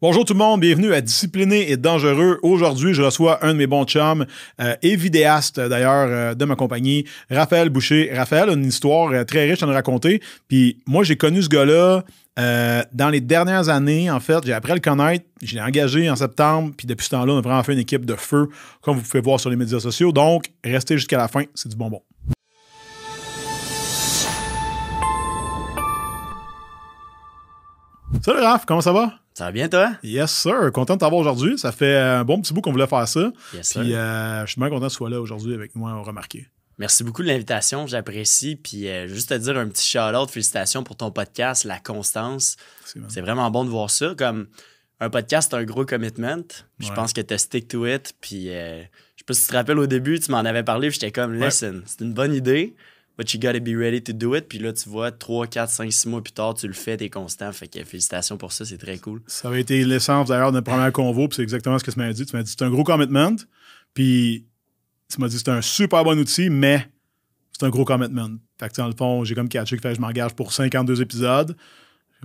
Bonjour tout le monde, bienvenue à Discipliné et Dangereux. Aujourd'hui, je reçois un de mes bons chums euh, et vidéaste d'ailleurs euh, de ma compagnie, Raphaël Boucher. Raphaël a une histoire euh, très riche à nous raconter. Puis moi, j'ai connu ce gars-là dans les dernières années. En fait, j'ai appris à le connaître. Je l'ai engagé en septembre. Puis depuis ce temps-là, on a vraiment fait une équipe de feu, comme vous pouvez voir sur les médias sociaux. Donc, restez jusqu'à la fin, c'est du bonbon. Salut Raph, comment ça va? Ça va bien, toi? Yes, sir. Content de t'avoir aujourd'hui. Ça fait un bon petit bout qu'on voulait faire ça. Yes, Puis euh, je suis bien content que tu sois là aujourd'hui avec moi, remarqué. Merci beaucoup de l'invitation, j'apprécie. Puis euh, juste te dire un petit shout-out, félicitations pour ton podcast, La Constance. C'est vraiment bon de voir ça. Comme un podcast, c'est un gros commitment. Je pense que tu stick to it. Puis euh, je sais pas si tu te rappelles au début, tu m'en avais parlé, j'étais comme, listen, c'est une bonne idée but you gotta be ready to do it. Puis là, tu vois, 3, 4, 5, 6 mois plus tard, tu le fais, t'es constant. Fait que félicitations pour ça, c'est très cool. Ça avait été l'essence d'ailleurs de notre première convo, puis c'est exactement ce que tu m'as dit. Tu m'as dit c'est un gros commitment, puis tu m'as dit c'est un super bon outil, mais c'est un gros commitment. Fait que dans le fond, j'ai comme catché que je m'engage pour 52 épisodes.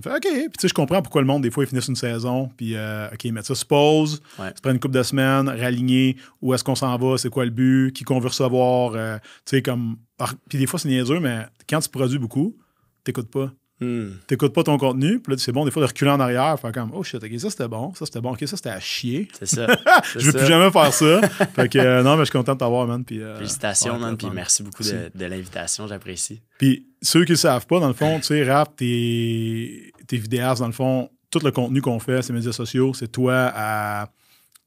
Fait, OK. Puis, tu sais, je comprends pourquoi le monde, des fois, ils finissent une saison. Puis, euh, OK, mettre ça, suppose. Ouais. Tu prends une couple de semaines, raligner. Où est-ce qu'on s'en va? C'est quoi le but? Qui qu'on veut recevoir? Euh, tu sais, comme. Puis, des fois, c'est niaiseux, mais quand tu produis beaucoup, t'écoutes pas. Hmm. T'écoutes pas ton contenu, puis là, c'est bon des fois de reculer en arrière, faire comme Oh shit, ok, ça c'était bon, ça c'était bon, ok, ça c'était à chier. C'est ça. je veux plus jamais faire ça. fait que euh, non, mais je suis content de t'avoir, man. Puis, euh, Félicitations, man, puis merci beaucoup de, de l'invitation, j'apprécie. Puis ceux qui ne savent pas, dans le fond, tu sais, rap, tes, tes vidéastes, dans le fond, tout le contenu qu'on fait, ces médias sociaux, c'est toi à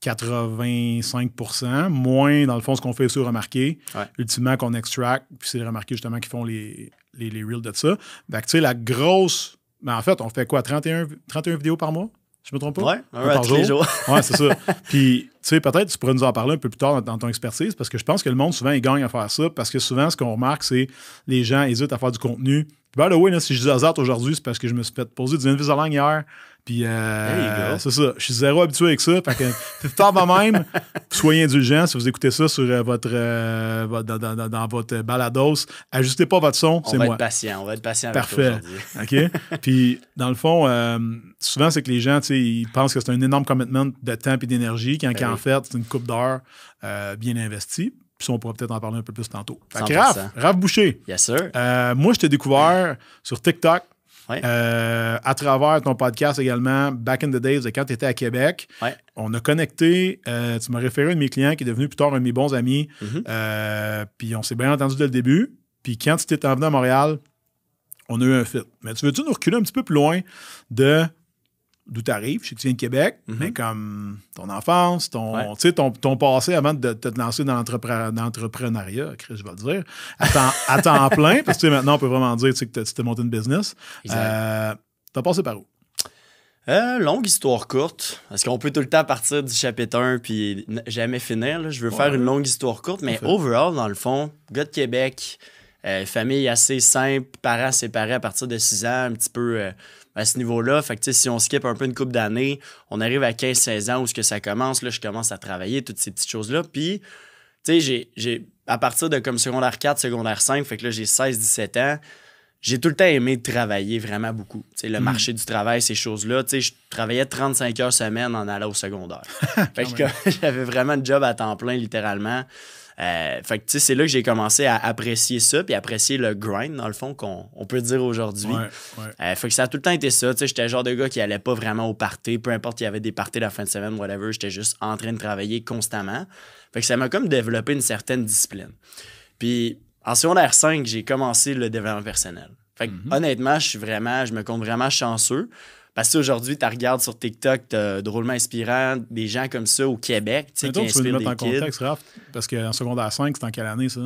85% moins, dans le fond, ce qu'on fait sur remarquer. Ultimement, qu'on extract, puis c'est les remarqués justement qui font les, les, les reels de ça. Fait que, tu sais, la grosse. Mais en fait, on fait quoi, 31, 31 vidéos par mois? Je me trompe pas? Ouais, un par jour? jours. ouais, c'est ça. Puis, sais, peut-être tu pourrais nous en parler un peu plus tard dans, ton expertise, parce que je pense que le monde, souvent, il gagne à faire ça, parce que souvent, ce qu'on remarque, c'est les gens hésitent à faire du contenu. By the way, si je dis hasard aujourd'hui, c'est parce que je me suis fait poser du Invisalign hier. Puis, euh, c'est ça. Je suis zéro habitué avec ça. Fait que, tard même. Soyez indulgents si vous écoutez ça sur euh, votre, euh, dans, votre balados. Ajustez pas votre son, c'est moi. On va être patient. On va être patient Parfait. OK? Puis, dans le fond, souvent, c'est que les gens, ils pensent que c'est un énorme commitment de temps et d'énergie, quand, ben en fait, c'est une coupe d'heures bien investie. Puis on pourra peut-être en parler un peu plus tantôt. Raph, Raph Boucher. Yes, sir. moi, je t'ai découvert sur TikTok. Euh, à travers ton podcast également, Back in the Days, quand tu étais à Québec, on a connecté. Euh, tu m'as référé un de mes clients qui est devenu plus tard un de mes bons amis. Mm-hmm. Euh, puis on s'est bien entendu dès le début. Puis quand tu étais venu à Montréal, on a eu un fit. Mais tu veux-tu nous reculer un petit peu plus loin de d'où tu arrives. Je sais que tu viens de Québec, mhm. mais comme ton enfance, ton, ton, ton passé avant de, te lancer dans l'entrepreneuriat, je vais le dire, à temps, plein, parce que maintenant, on peut vraiment dire que tu t'es monté une business. Euh, T'as passé par où? Euh, longue histoire courte, parce qu'on peut tout le temps partir du chapitre 1 puis jamais finir. Je veux faire une longue histoire courte, mais overall, dans le fond, gars de Québec, euh, famille assez simple, parents séparés à partir de 6 ans, un petit peu à ce niveau-là. Fait que, si on skip un peu une coupe d'années, on arrive à 15-16 ans où ce que ça commence, là, je commence à travailler, toutes ces petites choses-là. Puis, tu sais, j'ai, à partir de comme secondaire 4, secondaire 5, fait que là, j'ai 16-17 ans, j'ai tout le temps aimé travailler vraiment beaucoup. le hmm. marché du travail, ces choses-là. Tu sais, je travaillais 35 heures semaine en allant au secondaire. fait que j'avais vraiment un job à temps plein, littéralement. Euh, fait que, c'est là que j'ai commencé à apprécier ça, puis apprécier le grind, dans le fond, qu'on on peut dire aujourd'hui. Euh, fait que ça a tout le temps été ça. J'étais le genre de gars qui allait pas vraiment au party, peu importe qu'il y avait des parties la fin de semaine, whatever, j'étais juste en train de travailler constamment. Fait que ça m'a comme développé une certaine discipline. Puis en secondaire 5, j'ai commencé le développement personnel. Fait que, mm-hmm. honnêtement, je suis vraiment, je me compte vraiment chanceux. Parce qu'aujourd'hui, tu regardes sur TikTok, tu drôlement inspirant des gens comme ça au Québec. Tu sais, qui tu veux mettre en contexte, Raph? Parce qu'en secondaire 5, c'est en quelle année, ça?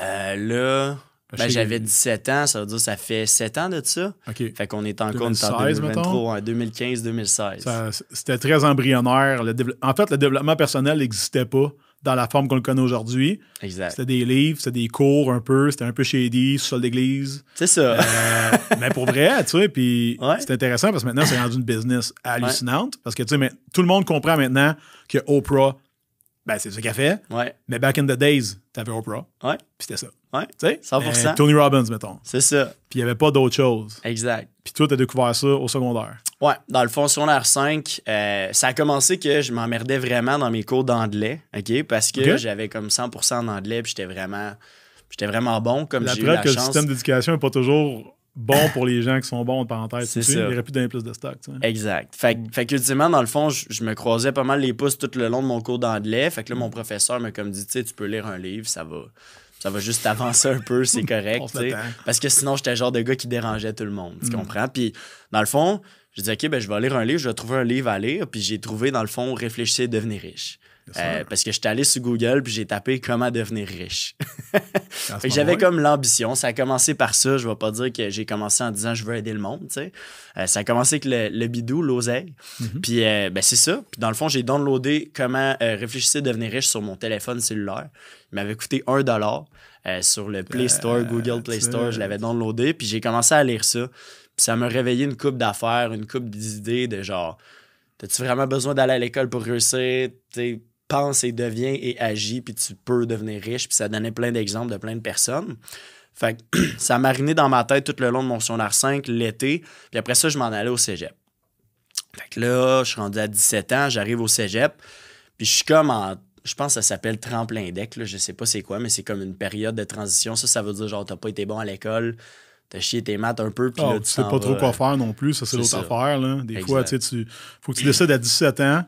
Euh, là, ben, j'avais 17 ans, ça veut dire ça fait 7 ans de ça. OK. Fait qu'on est encore 2016, en 2023, 2015-2016. C'était très embryonnaire. En fait, le développement personnel n'existait pas dans la forme qu'on le connaît aujourd'hui. Exact. C'était des livres, c'était des cours un peu, c'était un peu shady, sous-sol d'église. C'est ça. Euh, mais pour vrai, tu sais, puis c'est intéressant parce que maintenant, c'est rendu une business hallucinante. Parce que, tu sais, tout le monde comprend maintenant que Oprah Ben, c'est ce qu'elle fait. Ouais. Mais back in the days, t'avais Oprah. Ouais. Puis c'était ça. Ouais. Tu sais? 100%. Euh, Tony Robbins, mettons. C'est ça. Puis il n'y avait pas d'autre chose. Exact. Puis toi, t'as découvert ça au secondaire. Ouais, dans le fond, secondaire 5, euh, ça a commencé que je m'emmerdais vraiment dans mes cours d'anglais, OK? Parce que j'avais comme 100% en anglais, puis j'étais vraiment, j'étais vraiment bon, comme La eu preuve la que le système d'éducation n'est pas toujours bon pour les gens qui sont bons, entre parenthèses. C'est ça. Il aurait pu donner plus de stock. tu sais. Exact. Fait, que- fait qu'ultimement, dans le fond, je, je me croisais pas mal les pouces tout le long de mon cours d'anglais. Fait que là, Mm. mon professeur m'a comme dit, tu sais, tu peux lire un livre, ça va, ça va juste avancer un peu, c'est correct. Parce que sinon, j'étais le genre de gars qui dérangeait tout le monde, tu Mm. comprends? Puis, dans le fond, je dis, OK, ben, je vais lire un livre, je vais trouver un livre à lire. Puis, j'ai trouvé, dans le fond, Réfléchissez et devenez riche. Euh, parce que j'étais allé sur Google, puis j'ai tapé comment devenir riche. À j'avais comme l'ambition. Ça a commencé par ça. Je vais pas dire que j'ai commencé en disant je veux aider le monde, tu sais. Euh, ça a commencé avec le, le bidou, l'oseille. Mhm. Puis euh, ben, c'est ça. Puis dans le fond, j'ai downloadé comment réfléchir devenir riche sur mon téléphone cellulaire. Il m'avait coûté un dollar sur le Play Store, Google Play Store. Je l'avais downloadé. Puis j'ai commencé à lire ça. Puis ça m'a réveillé une coupe d'affaires, une coupe d'idées de genre, t'as-tu vraiment besoin d'aller à l'école pour réussir? T'sais, pense et deviens et agis, puis tu peux devenir riche. Puis ça donnait plein d'exemples de plein de personnes. Fait que ça a mariné dans ma tête tout le long de mon secondaire 5 l'été. Puis après ça, je m'en allais au cégep. Fait que là, je suis rendu à 17 ans, j'arrive au cégep. Puis je suis comme en. Je pense que ça s'appelle tremplin deck, là. Je sais pas c'est quoi, mais c'est comme une période de transition. Ça, ça veut dire genre, t'as pas été bon à l'école, t'as chié tes maths un peu, puis Ah, là, tu sais pas trop quoi faire non plus, ça c'est l'autre affaire. Là. Des Exact. fois, tu sais, tu faut que tu décides à 17 ans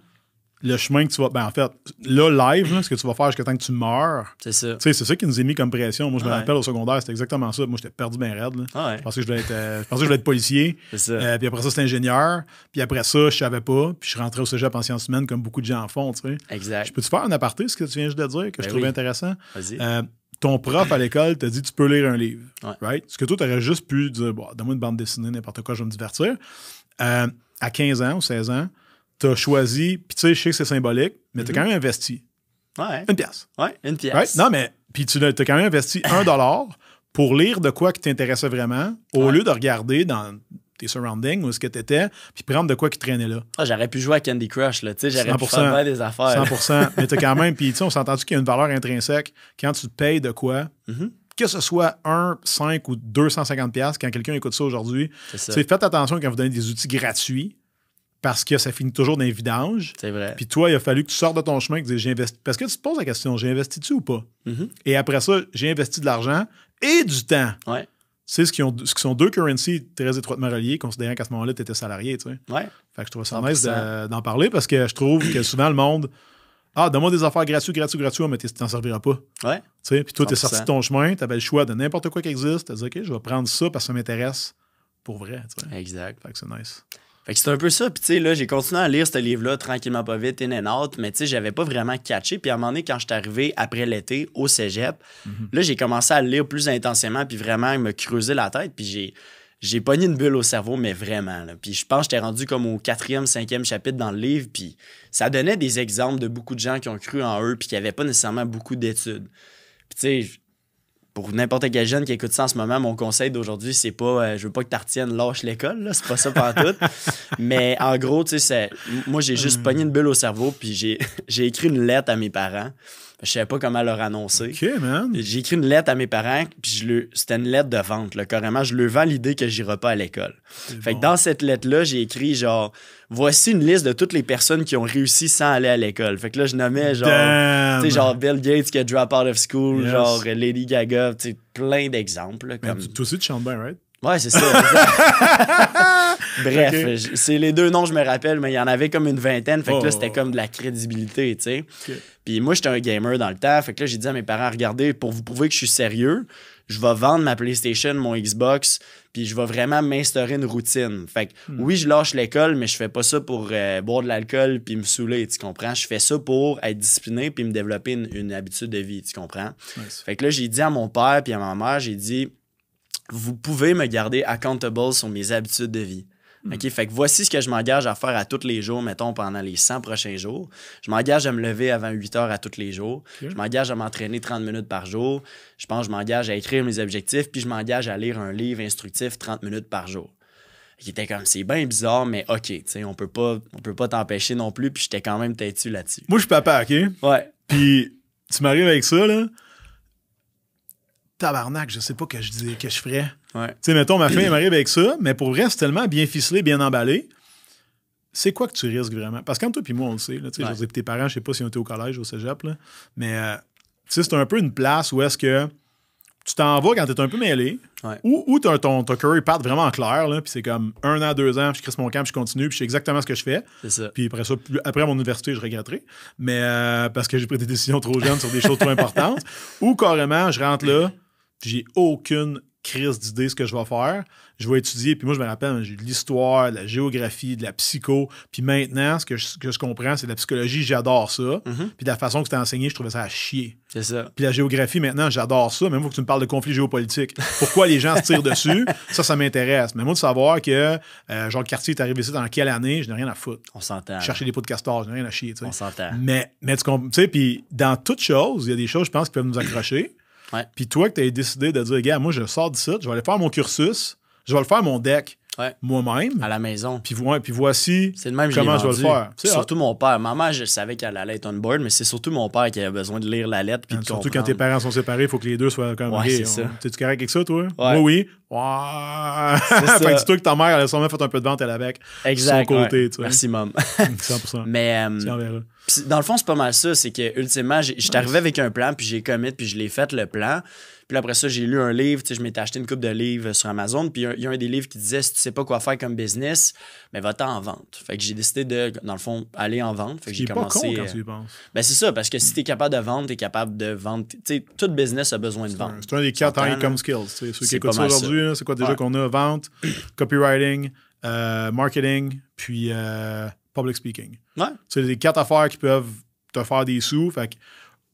le chemin que tu vas. Ben en fait, là, live, là, ce que tu vas faire jusqu'à temps que tu meurs. C'est ça. Tu sais, c'est ça qui nous est mis comme pression. Moi, je me Ouais. rappelle au secondaire, c'était exactement ça. Moi, j'étais perdu bien raide. là. Ah ouais, Je pensais que je voulais être, euh, je pensais que je voulais être policier. c'est ça. Euh, puis après ça, c'était ingénieur. Puis après ça, je savais pas. Puis je suis rentré au cégep en sciences humaines comme beaucoup de gens en font. Tu sais. Je exact. peux-tu faire un aparté, ce que tu viens juste de dire, que Ben je trouvais oui. intéressant? Vas-y. Euh, ton prof à l'école t'a dit tu peux lire un livre. Ouais. Right? Ce que toi, tu aurais juste pu dire bon, donne-moi une bande dessinée, n'importe quoi, je vais me divertir. Euh, à 15 ans ou 16 ans, tu as choisi, puis tu sais, je sais que c'est symbolique, mais tu as Mhm. quand même investi Ouais, une pièce. ouais, une pièce. Right? Non, mais puis tu as quand même investi un dollar pour lire de quoi qui t'intéressait vraiment, au Ouais. lieu de regarder dans tes surroundings où ce que tu étais, puis prendre de quoi qui traînait là. Ah, j'aurais pu jouer à Candy Crush, là. Tu sais, j'aurais pu 100%. faire des affaires. 100% Mais tu quand même, puis tu sais, on s'est entendu qu'il y a une valeur intrinsèque quand tu payes de quoi, Mhm. que ce soit 1, 5 ou 250 pièces quand quelqu'un écoute ça aujourd'hui. C'est ça. Tu sais, Faites attention quand vous donnez des outils gratuits parce que ça finit toujours dans les vidanges. C'est vrai. Puis toi, il a fallu que tu sortes de ton chemin et que tu dises, investi. Parce que tu te poses la question, j'ai investi-tu ou pas? Mhm. Et après ça, j'ai investi de l'argent et du temps. Ouais, C'est ce qui, ont, ce qui sont deux currencies très étroitement reliées, considérant qu'à ce moment-là, tu étais salarié. Tu sais. ouais. Fait que je trouve ça 100%. nice de- d'en parler parce que je trouve que souvent le monde. Ah, donne-moi des affaires gratuites, gratuites, gratuites, mais tu t'en serviras pas. Ouais, Tu sais, Puis toi, tu es 100%. sorti de ton chemin, tu avais le choix de n'importe quoi qui existe. Tu as dit, OK, je vais prendre ça parce que ça m'intéresse pour vrai. tu sais. exact. Fait que c'est nice. Fait que c'est un peu ça. Puis, tu sais, là, j'ai continué à lire ce livre-là tranquillement, pas vite, in and out. Mais, tu sais, j'avais pas vraiment catché. Puis, à un moment donné, quand je suis arrivé après l'été au cégep, là, j'ai commencé à le lire plus intensément. Puis, vraiment, me creuser la tête. Puis, j'ai. J'ai pogné une bulle au cerveau, mais vraiment. là. Puis je pense que j'étais rendu comme au quatrième, cinquième chapitre dans le livre. Puis ça donnait des exemples de beaucoup de gens qui ont cru en eux, puis qui n'avaient pas nécessairement beaucoup d'études. Puis tu sais, pour n'importe quel jeune qui écoute ça en ce moment, mon conseil d'aujourd'hui, c'est pas euh, je veux pas que tu retiennes lâche l'école, c'est pas ça tout. Mais en gros, tu sais, moi j'ai juste pogné une bulle au cerveau, puis j'ai écrit une lettre à mes parents. Je savais pas comment leur annoncer. OK, man. J'ai écrit une lettre à mes parents, puis je le- c'était une lettre de vente, là, carrément. Je leur vends l'idée que j'irai pas à l'école. Fait que dans cette lettre-là, j'ai écrit genre, voici une liste de toutes les personnes qui ont réussi sans aller à l'école. Fait que là, je nommais genre, tu genre Bill Gates qui a drop out of school, Yes. genre Lady Gaga, tu sais, plein d'exemples. Comme... tu- Toi aussi, tu chantes bien, right? Ouais, c'est ça. Bref, c'est les deux noms je me rappelle, mais il y en avait comme une vingtaine. Fait que Oh. là, c'était comme de la crédibilité, tu sais. Puis moi, j'étais un gamer dans le temps. Fait que là, j'ai dit à mes parents, regardez, pour vous prouver que je suis sérieux, je vais vendre ma PlayStation, mon Xbox, puis je vais vraiment m'instaurer une routine. Fait que Hmm. oui, je lâche l'école, mais je fais pas ça pour euh, boire de l'alcool puis me saouler, tu comprends? Je fais ça pour être discipliné puis me développer une, une habitude de vie, tu comprends? Nice. Fait que là, j'ai dit à mon père puis à ma mère, j'ai dit, vous pouvez me garder accountable sur mes habitudes de vie. OK? Fait que voici ce que je m'engage à faire à tous les jours, mettons pendant les 100 prochains jours. Je m'engage à me lever avant 8 heures à tous les jours. Je m'engage à m'entraîner 30 minutes par jour. Je pense que je m'engage à écrire mes objectifs, puis je m'engage à lire un livre instructif 30 minutes par jour. qui était comme, c'est bien bizarre, mais OK, tu sais, on peut pas, on peut pas t'empêcher non plus, puis j'étais quand même têtu là-dessus. Moi, je suis papa, OK? Ouais. Puis tu m'arrives avec ça, là. Tabarnak, je sais pas que je dis, que je ferais. Ouais. Tu sais, mettons, ma fille m'arrive avec ça, mais pour vrai, c'est tellement bien ficelé, bien emballé. C'est quoi que tu risques vraiment? Parce que quand toi puis moi, on le sait, là, tu sais, Ouais. je dire, tes parents, je sais pas s'ils ont été au collège ou au cégep, là, mais euh, tu sais, c'est un peu une place où est-ce que tu t'en vas quand t'es un peu mêlé, Ouais. ou, ou t'as ton, ton curry path vraiment clair, là, puis c'est comme un an, deux ans, puis je crisse mon camp, puis je continue, puis je sais exactement ce que je fais. Puis après ça, plus- après mon université, je regretterai. Mais euh, parce que j'ai pris des décisions trop jeunes sur des choses trop importantes. Ou carrément, je rentre là, j'ai aucune crise d'idée ce que je vais faire. Je vais étudier, puis moi, je me rappelle, j'ai de l'histoire, de la géographie, de la psycho. Puis maintenant, ce que je, que je comprends, c'est de la psychologie, j'adore ça. Mhm. Puis de la façon que c'était enseigné, je trouvais ça à chier. C'est ça. Puis la géographie, maintenant, j'adore ça. Même faut que tu me parles de conflits géopolitiques. Pourquoi les gens se tirent dessus, ça, ça m'intéresse. Mais moi, de savoir que euh, Jean Cartier est arrivé ici dans quelle année, je n'ai rien à foutre. On s'entend. Chercher des pots de castor, je n'ai rien à chier. tu sais. On s'entend. Mais, mais tu sais, puis dans toute chose, il y a des choses, je pense, qui peuvent nous accrocher. Ouais. Puis toi, que tu as décidé de dire, gars, moi, je sors d'ici, je vais aller faire mon cursus, je vais le faire mon deck Ouais. moi-même. À la maison. Puis, ouais, puis voici C'est le même comment je vais le faire. Surtout mon père. Maman, je savais qu'elle allait être on board, mais c'est surtout mon père qui avait besoin de lire la lettre puis ah, surtout comprendre. quand tes parents sont séparés, il faut que les deux soient comme Ouais, c'est on-. T'es-tu correct avec ça, toi? Ouais. Oui, ça. fait que dis-toi que ta mère, elle a sûrement fait un peu de vente, elle, avec. Exact. son côté, tu. Merci, mom. 100%. mais euh, Tu en verras. Puis dans le fond, c'est pas mal ça. C'est que, ultimement, j'étais arrivé avec un plan, puis j'ai commit, puis je l'ai fait le plan. Puis après ça, j'ai lu un livre. Tu sais, je m'étais acheté une coupe de livres sur Amazon. Puis il y a- il y, a un des livres qui disait si tu sais pas quoi faire comme business, mais va-t'en en vente. Fait que j'ai décidé de, dans le fond, aller en vente. Fait que j'ai pas con commencé. quand euh, tu y penses. ben c'est ça, parce que si t'es capable de vendre, t'es capable de vendre. Tu sais, tout business a besoin de vendre. C'est un des quatre income skills. tu. Ceux qui C'est écoutent ça aujourd'hui, c'est quoi déjà Ouais. qu'on a? Vente, copywriting, euh, marketing, puis euh, public speaking. Ouais. C'est les quatre affaires qui peuvent te faire des sous. Fait que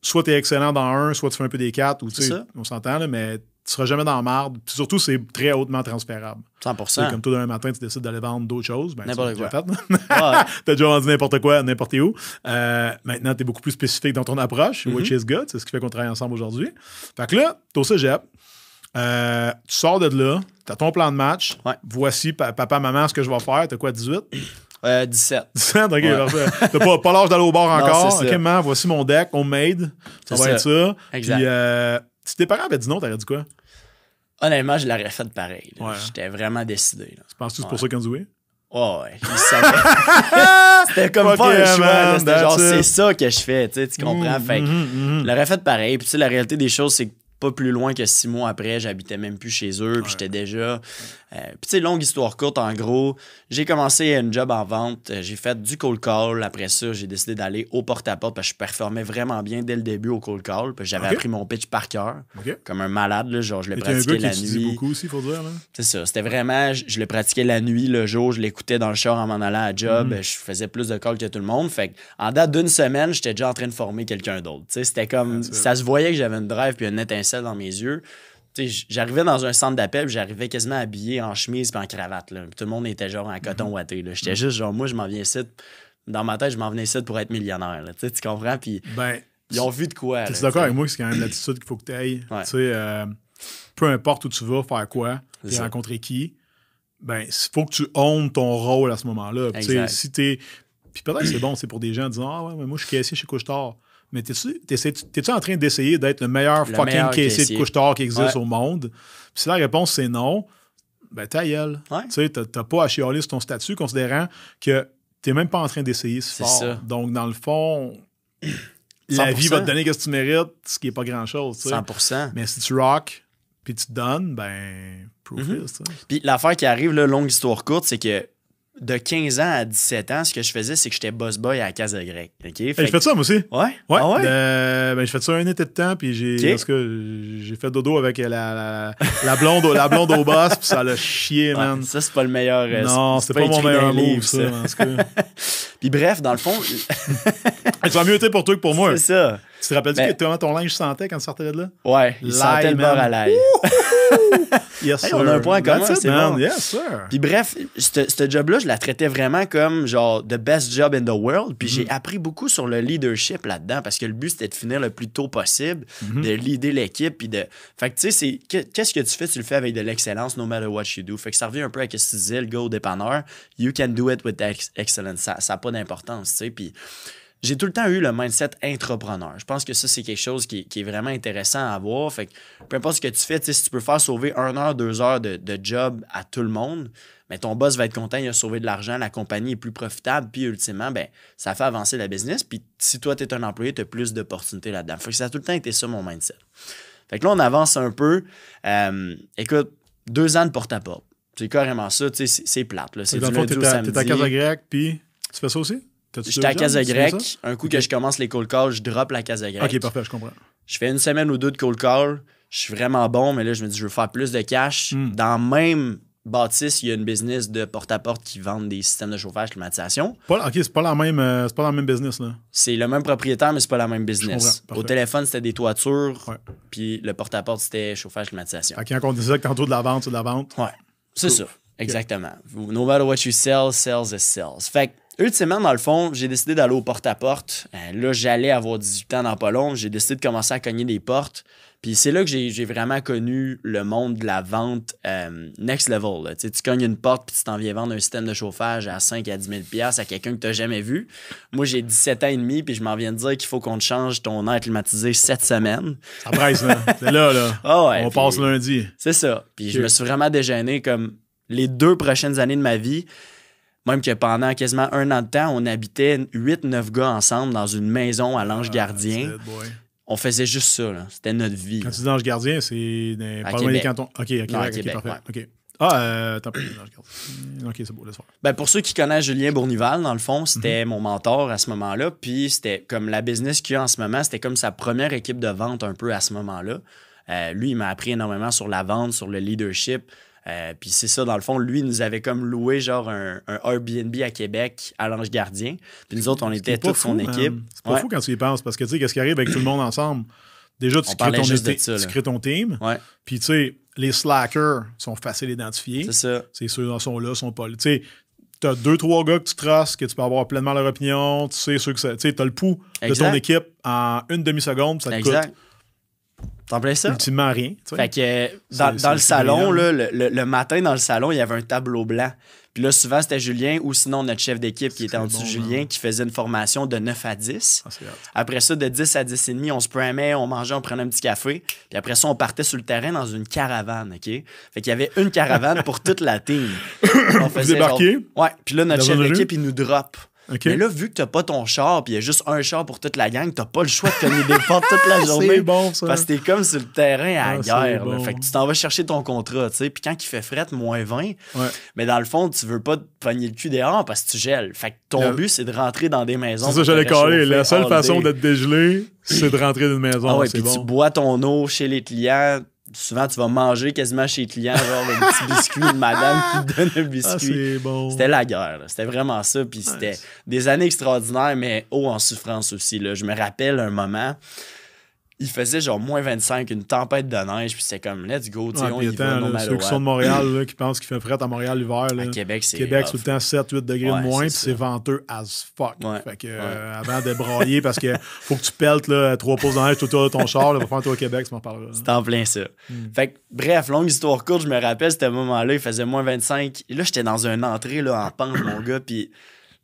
soit tu es excellent dans un, soit tu fais un peu des quatre, ou tu sais, on s'entend, là, mais tu seras jamais dans la marde. Puis surtout, c'est très hautement transférable. 100%. Tu sais, Comme toi, d'un matin, tu décides d'aller vendre d'autres choses. Ben, tu N'importe quoi. Ouais. T'as déjà vendu n'importe quoi, n'importe où. Euh, maintenant, tu es beaucoup plus spécifique dans ton approche, Mm-hmm. which is good. C'est ce qui fait qu'on travaille ensemble aujourd'hui. Fait que là, t'es au cégep. Euh, tu sors de là, tu as ton plan de match. Ouais. Voici, pa- papa, maman, ce que je vais faire. T'as quoi, 18? Euh, 17. 17? Ok, parfait. T'as pas, pas l'âge d'aller au bar Non, encore? c'est Ok, ça. maman, voici mon deck, homemade. Ça va être ça. Exact. Puis, euh, si tes parents avaient dit non, t'aurais dit quoi? Honnêtement, je l'aurais fait pareil. Ouais. J'étais vraiment décidé. Là. Penses-tu que c'est pour Ouais. ça dit oui? Oh, ouais, ils savaient. C'était comme Fuck pas un choix. man. C'était genre, c'est ça que je fais. Tu sais, tu comprends? fait que Mhm, mhm. je l'aurais fait pareil. Puis, tu sais, la réalité des choses, c'est que pas plus loin que six mois après, j'habitais même plus chez eux. Puis, j'étais déjà. euh, puis, tu sais, longue histoire courte, en gros, j'ai commencé un job en vente. Euh, J'ai fait du cold call. Après ça, j'ai décidé d'aller au porte-à-porte parce que je performais vraiment bien dès le début au cold call. Puis, j'avais appris mon pitch par cœur. Comme un malade, là, genre je le un pratiquais la nuit. beaucoup aussi, faut dire. C'est ça. C'était vraiment, je, je le pratiquais la nuit, le jour, je l'écoutais dans le char en m'en allant à job. Mhm. Je faisais plus de calls que tout le monde. Fait en date d'une semaine, j'étais déjà en train de former quelqu'un d'autre. Tu sais, C'était comme. Ça se voyait que j'avais une drive puis une étincelle dans mes yeux. J'arrivais dans un centre d'appel, j'arrivais quasiment habillé en chemise puis en cravate. Là. Tout le monde était genre en coton ouaté. là. J'étais juste genre, moi, je m'en viens ici. Dans ma tête, je m'en venais ici pour être millionnaire. là. Tu comprends? Puis Ben, ils ont vu de quoi. tu d'accord sais. avec moi que c'est quand même l'attitude qu'il faut que tu ailles? Ouais. Euh, peu importe où tu vas, faire quoi, puis rencontrer qui, ben, il faut que tu owns ton rôle à ce moment-là. Si t'es. Puis peut-être que c'est bon, c'est pour des gens disant Ah ouais, mais moi je suis caissier chez Couche-Tard. Mais t'es-tu t'es-tu en train d'essayer d'être le meilleur Le fucking meilleur caissier, caissier. de Couche-Tard qui existe Ouais. au monde? Puis si la réponse c'est non, ben ta gueule. Ouais. Tu sais, t'as pas à chialer sur ton statut, considérant que t'es même pas en train d'essayer si fort. ça. Donc, dans le fond, la 100%. vie va te donner ce que tu mérites, ce qui est pas grand-chose. tu sais. 100%. Mais si tu rock, puis tu te donnes, ben, proof is, tu sais. Puis l'affaire qui arrive, là, longue histoire courte, c'est que de 15 ans à 17 ans, ce que je faisais, c'est que j'étais boss boy à la Casa Grecque. OK? Fait Hey, je fais ça, moi aussi. Ouais? Ouais. Ah ouais? ben, je fais ça un été de temps, puis j'ai. Parce que j'ai fait dodo avec la, la, la blonde, au- la blonde au boss, puis ça l'a chié, Ouais, man. ça, c'est pas le meilleur. euh, non, c'est c'était pas, mon meilleur move, ça. Puis bref, dans le fond, Ça va mieux été pour toi que pour moi. c'est ça. Tu te rappelles-tu Ben- que comment ton linge sentait quand tu sortais de là? Ouais, il sentait le à l'ail. yes. On a un point en commun, c'est bon. Yes, sir. Puis bref, ce job-là, je la traitais vraiment comme genre the best job in the world. Puis j'ai mm-hmm. appris beaucoup sur le leadership là-dedans parce que le but, c'était de finir le plus tôt possible, mm-hmm. de leader l'équipe. Puis de. Fait que tu sais, qu'est-ce que tu fais? Tu le fais avec de l'excellence, no matter what you do. Fait que ça revient un peu à ce que tu disais, le go dépanneur. You can do it with excellence. Ça n'a pas d'importance, tu sais. Puis j'ai tout le temps eu le mindset entrepreneur. Je pense que ça, c'est quelque chose qui, est vraiment intéressant à avoir. Fait que peu importe ce que tu fais, si tu peux faire sauver une heure, deux heures de, job à tout le monde, mais ton boss va être content, il a sauvé de l'argent, la compagnie est plus profitable, puis ultimement, ben, ça fait avancer la business. Puis si toi, tu es un employé, tu as plus d'opportunités là-dedans. Fait que ça a tout le temps été ça, mon mindset. Fait que là, on avance un peu. Euh, écoute, deux ans de porte-à-porte. C'est carrément ça, c'est plate. C'est du lundi au samedi. T'es à Casa Grec, puis tu fais ça aussi? J'étais à Casa Grec. Un coup que je commence les cold calls, je drop la Casa Grec. OK, parfait, je comprends. Je fais une semaine ou deux de cold call. Je suis vraiment bon, mais là, je me dis, je veux faire plus de cash. Hmm. Dans même bâtisse, il y a une business de porte-à-porte qui vend des systèmes de chauffage, climatisation. Pas, OK, c'est pas la même, euh, pas la même business, là. C'est le même propriétaire, mais c'est pas la même business. Au téléphone, c'était des toitures, puis le porte-à-porte, c'était chauffage, climatisation. OK, quand on disait que tantôt de la vente, c'est de la vente. Ouais, c'est ça. Exactement. No matter what you sell, sells is sells. Fait ultimement, dans le fond, j'ai décidé d'aller au porte-à-porte. Euh, là, j'allais avoir 18 ans dans pas long. J'ai décidé de commencer à cogner des portes. Puis c'est là que j'ai vraiment connu le monde de la vente euh, next level. Tu cognes une porte puis tu t'en viens vendre un système de chauffage à 5 à 10 000 à quelqu'un que tu n'as jamais vu. Moi, j'ai 17 ans et demi puis je m'en viens de dire qu'il faut qu'on te change ton air climatisé cette semaine. Ça presse, là. C'est là, là. Ah On passe lundi. C'est ça. Puis je me suis vraiment déjeuné comme les deux prochaines années de ma vie. Même que pendant quasiment un an de temps, on habitait 8-9 gars ensemble dans une maison à l'Ange ah, Gardien. on faisait juste ça. C'était notre vie. Quand tu dis Ange Gardien, c'est pas loin des cantons. OK, OK, parfait. Ah, euh, attends Ok, c'est beau, laisse ben, Pour ceux qui connaissent Julien Bournival, dans le fond, c'était mhm. mon mentor à ce moment-là. Puis c'était comme la business qu'il a en ce moment, c'était comme sa première équipe de vente un peu à ce moment-là. Euh, lui, il m'a appris énormément sur la vente, sur le leadership. Euh, puis c'est ça, dans le fond, lui, il nous avait comme loué genre un, Airbnb à Québec à l'Ange Gardien. Puis nous autres, on était toute son équipe. C'est pas fou quand tu y penses, parce que tu sais, qu'est-ce qui arrive avec tout le monde ensemble? Déjà, tu, crées ton, tu crées ton, team. Puis tu sais, les slackers sont faciles à identifier. C'est ça. C'est ceux qui sont là, sont pas là. Tu sais, t'as deux, trois gars que tu traces, que tu peux avoir pleinement leur opinion. Tu sais, ceux que Tu sais, t'as le pouls de ton équipe en une demi-seconde, ça te exact. coûte T'en plais ça? Ultimement rien. Fait que dans, le salon, là, le, matin, dans le salon, il y avait un tableau blanc. Puis là, souvent, c'était Julien ou sinon notre chef d'équipe qui était en dessous Julien hein. qui faisait une formation de 9 à 10. Ah, après ça, de 10 à 10 et demi, on se prenait, on mangeait, on prenait un petit café. Puis après ça, on partait sur le terrain dans une caravane, OK? Fait qu'il y avait une caravane pour toute la team. On faisait Ouais. Puis là, notre chef d'équipe, il nous drop. Mais là, vu que t'as pas ton char, puis il y a juste un char pour toute la gang, t'as pas le choix de tenir des portes toute la journée. c'est bon, ça. Parce que t'es comme sur le terrain à la ah, guerre. Fait que tu t'en vas chercher ton contrat, tu sais. Puis quand il fait fret, moins 20, mais dans le fond, tu veux pas te pogner le cul dehors parce que tu gèles. Fait que ton but, c'est de rentrer dans des maisons. C'est ça, j'allais caler. La seule façon d'être dégelé, c'est de rentrer dans une maison. Ah ouais, puis tu bois ton eau chez les clients souvent tu vas manger quasiment chez les clients, genre le petit biscuit de madame qui te donne un biscuit. Ah, c'était la guerre, c'était vraiment ça. Puis c'était des années extraordinaires, mais haut en souffrance aussi. Là. Je me rappelle un moment il faisait genre moins 25, une tempête de neige, puis c'était comme let's go, tu sais, on y va, Ceux qui sont de Montréal, là, qui pensent qu'il fait frais à Montréal l'hiver. À Québec, c'est. Québec, tout le temps 7-8 degrés de moins, puis c'est venteux as fuck. Fait que euh, avant de broyer, parce que faut que tu peltes là, 3 pouces de neige tout autour de ton char, là, va faire un tour au Québec, tu m'en parleras. C'est en plein ça. Hmm. Fait que, bref, longue histoire courte, je me rappelle, ce moment-là, il faisait moins 25. Et là, j'étais dans une entrée là, en pente, mon gars, puis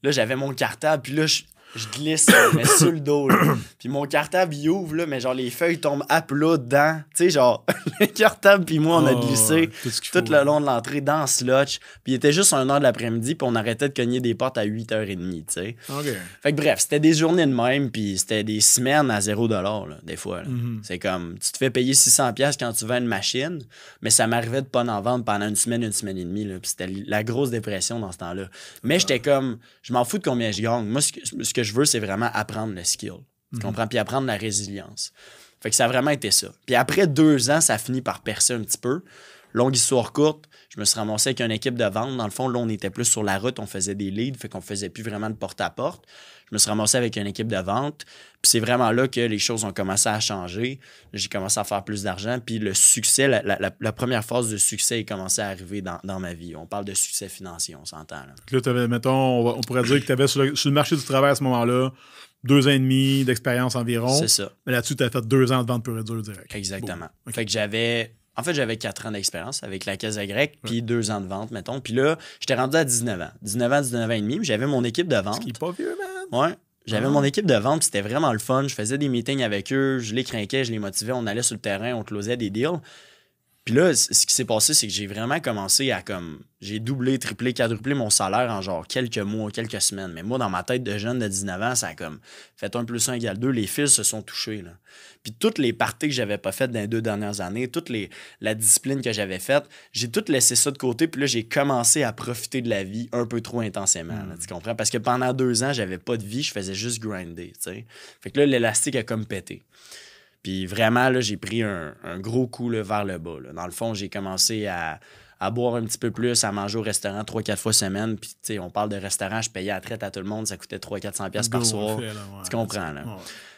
là, j'avais mon cartable, puis là, je je glisse, mais sur le dos. Puis mon cartable, il ouvre, là, mais genre les feuilles tombent à plat dedans. Tu sais, genre, le cartable, puis moi, on a oh, glissé tout, le long de l'entrée dans ce lodge. Puis il était juste un heure de l'après-midi, puis on arrêtait de cogner des portes à 8h30, tu sais. Fait que bref, c'était des journées de même, puis c'était des semaines à 0 là, des fois. Mm-hmm. C'est comme, tu te fais payer 600$ quand tu vends une machine, mais ça m'arrivait de pas en vendre pendant une semaine, une semaine et demie, là. Puis c'était la grosse dépression dans ce temps-là. Mais j'étais comme, je m'en fous de combien je gagne. Moi, ce que je veux, c'est vraiment apprendre le skill. Tu mhm. comprends? Puis apprendre la résilience. Fait que ça a vraiment été ça. Puis après deux ans, ça finit par percer un petit peu. longue histoire courte, je me suis ramassé avec une équipe de vente. Dans le fond, là, on était plus sur la route, on faisait des leads, fait qu'on faisait plus vraiment de porte-à-porte. Je me suis ramassé avec une équipe de vente. Puis c'est vraiment là que les choses ont commencé à changer. J'ai commencé à faire plus d'argent. Puis le succès, la, première phase de succès est commencé à arriver dans, ma vie. On parle de succès financier, on s'entend. Là, là mettons, on, pourrait dire que tu avais sur le, marché du travail à ce moment-là deux ans et demi d'expérience environ. C'est ça. Mais là-dessus, tu as fait deux ans de vente pure et dure direct. Exactement. Fait que j'avais. En fait, j'avais quatre ans d'expérience avec la Caisse grecque, puis deux ans de vente, mettons. Puis là, j'étais rendu à 19 ans. 19 ans, 19 ans et demi. J'avais mon équipe de vente. Ce qui est pas vieux, man. Ouais. J'avais ah. mon équipe de vente, c'était vraiment le fun. Je faisais des meetings avec eux, je les craquais, je les motivais, on allait sur le terrain, on closait des deals. Puis là, ce qui s'est passé, c'est que j'ai vraiment commencé à comme. J'ai doublé, triplé, quadruplé mon salaire en genre quelques mois, quelques semaines. Mais moi, dans ma tête de jeune de 19 ans, ça a comme fait 1 plus 1 égale 2. Les fils se sont touchés. Là. Puis toutes les parties que j'avais pas faites dans les deux dernières années, toute les, la discipline que j'avais faite, j'ai tout laissé ça de côté. Puis là, j'ai commencé à profiter de la vie un peu trop intensément. Hmm. tu comprends? Parce que pendant deux ans, j'avais pas de vie, je faisais juste grinder. sais. Fait que là, l'élastique a comme pété. Puis vraiment, là, j'ai pris un, gros coup vers le bas. Dans le fond, j'ai commencé à, boire un petit peu plus, à manger au restaurant 3-4 fois semaine. Puis, tu sais, on parle de restaurant, je payais à traite à tout le monde, ça coûtait 300-400$ par soir. tu comprends, là?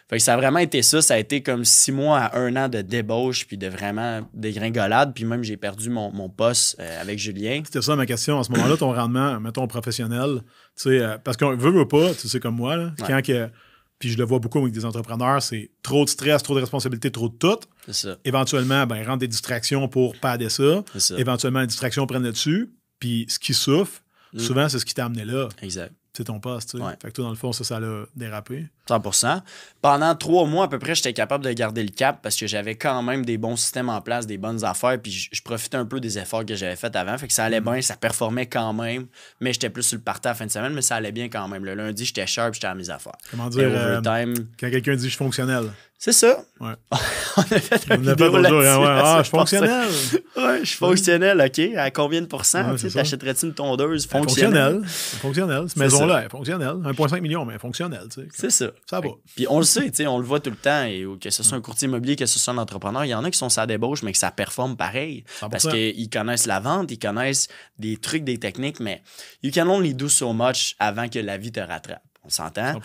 Fait que ça a vraiment été ça. Ça a été comme six mois à un an de débauche, puis de vraiment dégringolade. Puis même, j'ai perdu mon, poste euh, avec Julien. C'était ça ma question. À ce moment-là, ton rendement, mettons professionnel, tu sais, euh, parce qu'on veut, veut pas, tu sais, comme moi, là, quand que puis je le vois beaucoup avec des entrepreneurs, c'est trop de stress, trop de responsabilités, trop de tout. Ça. Éventuellement, ben, rendre des distractions pour pader ça. ça. Éventuellement, les distractions prennent le dessus. Puis ce qui souffre, mm. souvent, c'est ce qui t'a amené là. Exact. C'est ton poste. Tu sais. Fait que toi, dans le fond, ça, ça l'a dérapé. 100% Pendant trois mois à peu près, j'étais capable de garder le cap parce que j'avais quand même des bons systèmes en place, des bonnes affaires, puis je, profitais un peu des efforts que j'avais faits avant. Fait que ça allait mm. bien, ça performait quand même, mais j'étais plus sur le partant à la fin de semaine, mais ça allait bien quand même. Le lundi, j'étais sharp, j'étais à mes affaires. Comment dire, euh, quand quelqu'un dit je suis fonctionnel. C'est ça. Ouais. on a fait un vidéo là hein, Ah, je suis fonctionnel. ouais, je suis fonctionnel, OK. À combien de pourcents? T'achèterais-tu une tondeuse? Fonctionnelle? Fonctionnel. Fonctionnel. Cette maison-là est fonctionnelle. 1,5 million, mais fonctionnelle. C'est ça. Ça va. Puis on le sait, on le voit tout le temps, et, que ce soit un courtier immobilier, que ce soit un entrepreneur, il y en a qui sont sa débauche, mais que ça performe pareil. Parce qu'ils connaissent la vente, ils connaissent des trucs, des techniques, mais you can only do so much avant que la vie te rattrape. On s'entend?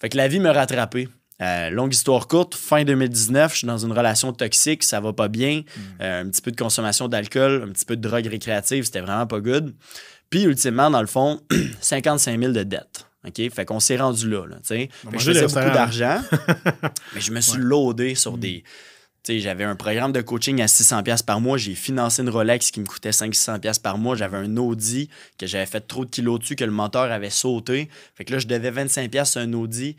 Fait que la vie me rattrapait. Euh, longue histoire courte, fin 2019, je suis dans une relation toxique, ça va pas bien. Hmm. Euh, un petit peu de consommation d'alcool, un petit peu de drogue récréative, c'était vraiment pas good. Puis, ultimement, dans le fond, 55 000 de dettes. OK? Fait qu'on s'est rendu là. là je faisais beaucoup d'argent, mais je me suis loadé sur hmm. des. J'avais un programme de coaching à 600$ par mois. J'ai financé une Rolex qui me coûtait 500$ par mois. J'avais un Audi que j'avais fait trop de kilos dessus, que le moteur avait sauté. Fait que là, je devais 25$ à un Audi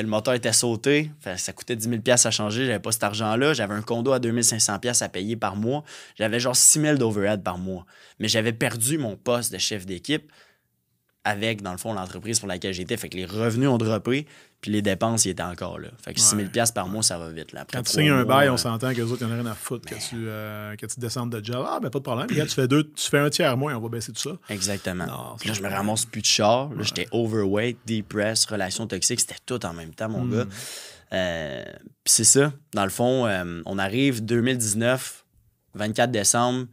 le moteur était sauté. ça coûtait 10 000 à changer. J'avais pas cet argent-là. J'avais un condo à 2500 à payer par mois. J'avais genre 6 000 d'overhead par mois. Mais j'avais perdu mon poste de chef d'équipe avec, dans le fond, l'entreprise pour laquelle j'étais. Fait que les revenus ont droppé, puis les dépenses, ils étaient encore là. Fait que 6 000 par mois, ça va vite. Là. Quand tu signes un bail, on s'entend que les autres, il n'y en a rien à foutre que, tu, euh, que tu descendes de job. Ah, ben pas de problème. Regarde, tu fais, deux, tu fais un tiers moins, on va baisser tout ça. Exactement. là, je me ramasse plus de char. Là, j'étais overweight, depressed, relation toxique. C'était tout en même temps, mon gars. Hmm. Euh, puis c'est ça. Dans le fond, euh, on arrive 2019, 24 décembre.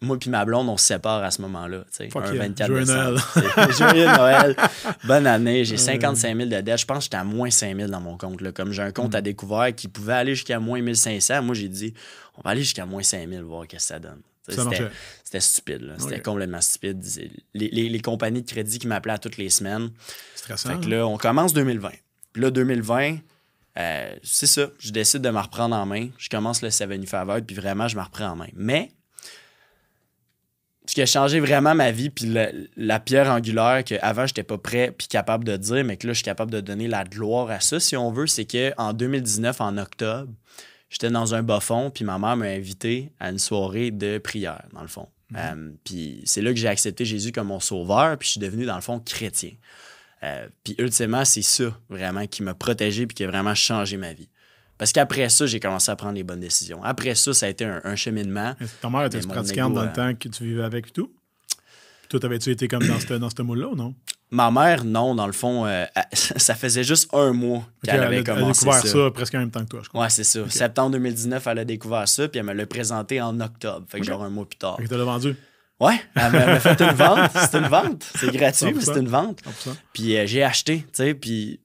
Moi puis ma blonde, on se sépare à ce moment-là. Un 24 décembre. Joyeux Noël. Bonne année. J'ai 55 000 de dettes. Je pense que j'étais à moins 5 000 dans mon compte. Là. Comme j'ai un compte à mm. découvert qui pouvait aller jusqu'à moins 1500, moi j'ai dit, on va aller jusqu'à moins 5 000, voir ce que ça donne. C'était stupide. C'était complètement stupide. Les, les, les, compagnies de crédit qui m'appelaient toutes les semaines. Stressant. Fait que là, on commence 2020. Puis là, 2020, euh, c'est ça. Je décide de me reprendre en main. Je commence le 75 puis vraiment, je me reprends en main. Mais ce qui a changé vraiment ma vie, puis la, pierre angulaire qu'avant, je n'étais pas prêt puis capable de dire, mais que là, je suis capable de donner la gloire à ça, si on veut, c'est qu'en 2019, en octobre, j'étais dans un bas fond, puis ma mère m'a invité à une soirée de prière, dans le fond. Mhm. Euh, puis c'est là que j'ai accepté Jésus comme mon sauveur, puis je suis devenu, dans le fond, chrétien. Euh, puis ultimement, c'est ça, vraiment, qui m'a protégé puis qui a vraiment changé ma vie. Parce qu'après ça, j'ai commencé à prendre les bonnes décisions. Après ça, ça a été un, cheminement. Ta mère était pratiquante dans le temps que tu vivais avec tout? Toi, t'avais-tu été comme dans ce, dans moule-là ou non? Ma mère, non, dans le fond, euh, ça faisait juste un mois qu'elle avait commencé elle a découvert ça. presque en même temps que toi, je crois. Ouais, c'est ça. Septembre 2019, elle a découvert ça, puis elle me l'a présenté en octobre. Fait que genre un mois plus tard. Et tu l'as vendu? Ouais, elle m'a fait une vente. C'est une vente. C'est gratuit, mais c'est une vente. Puis euh, j'ai acheté, tu sais, puis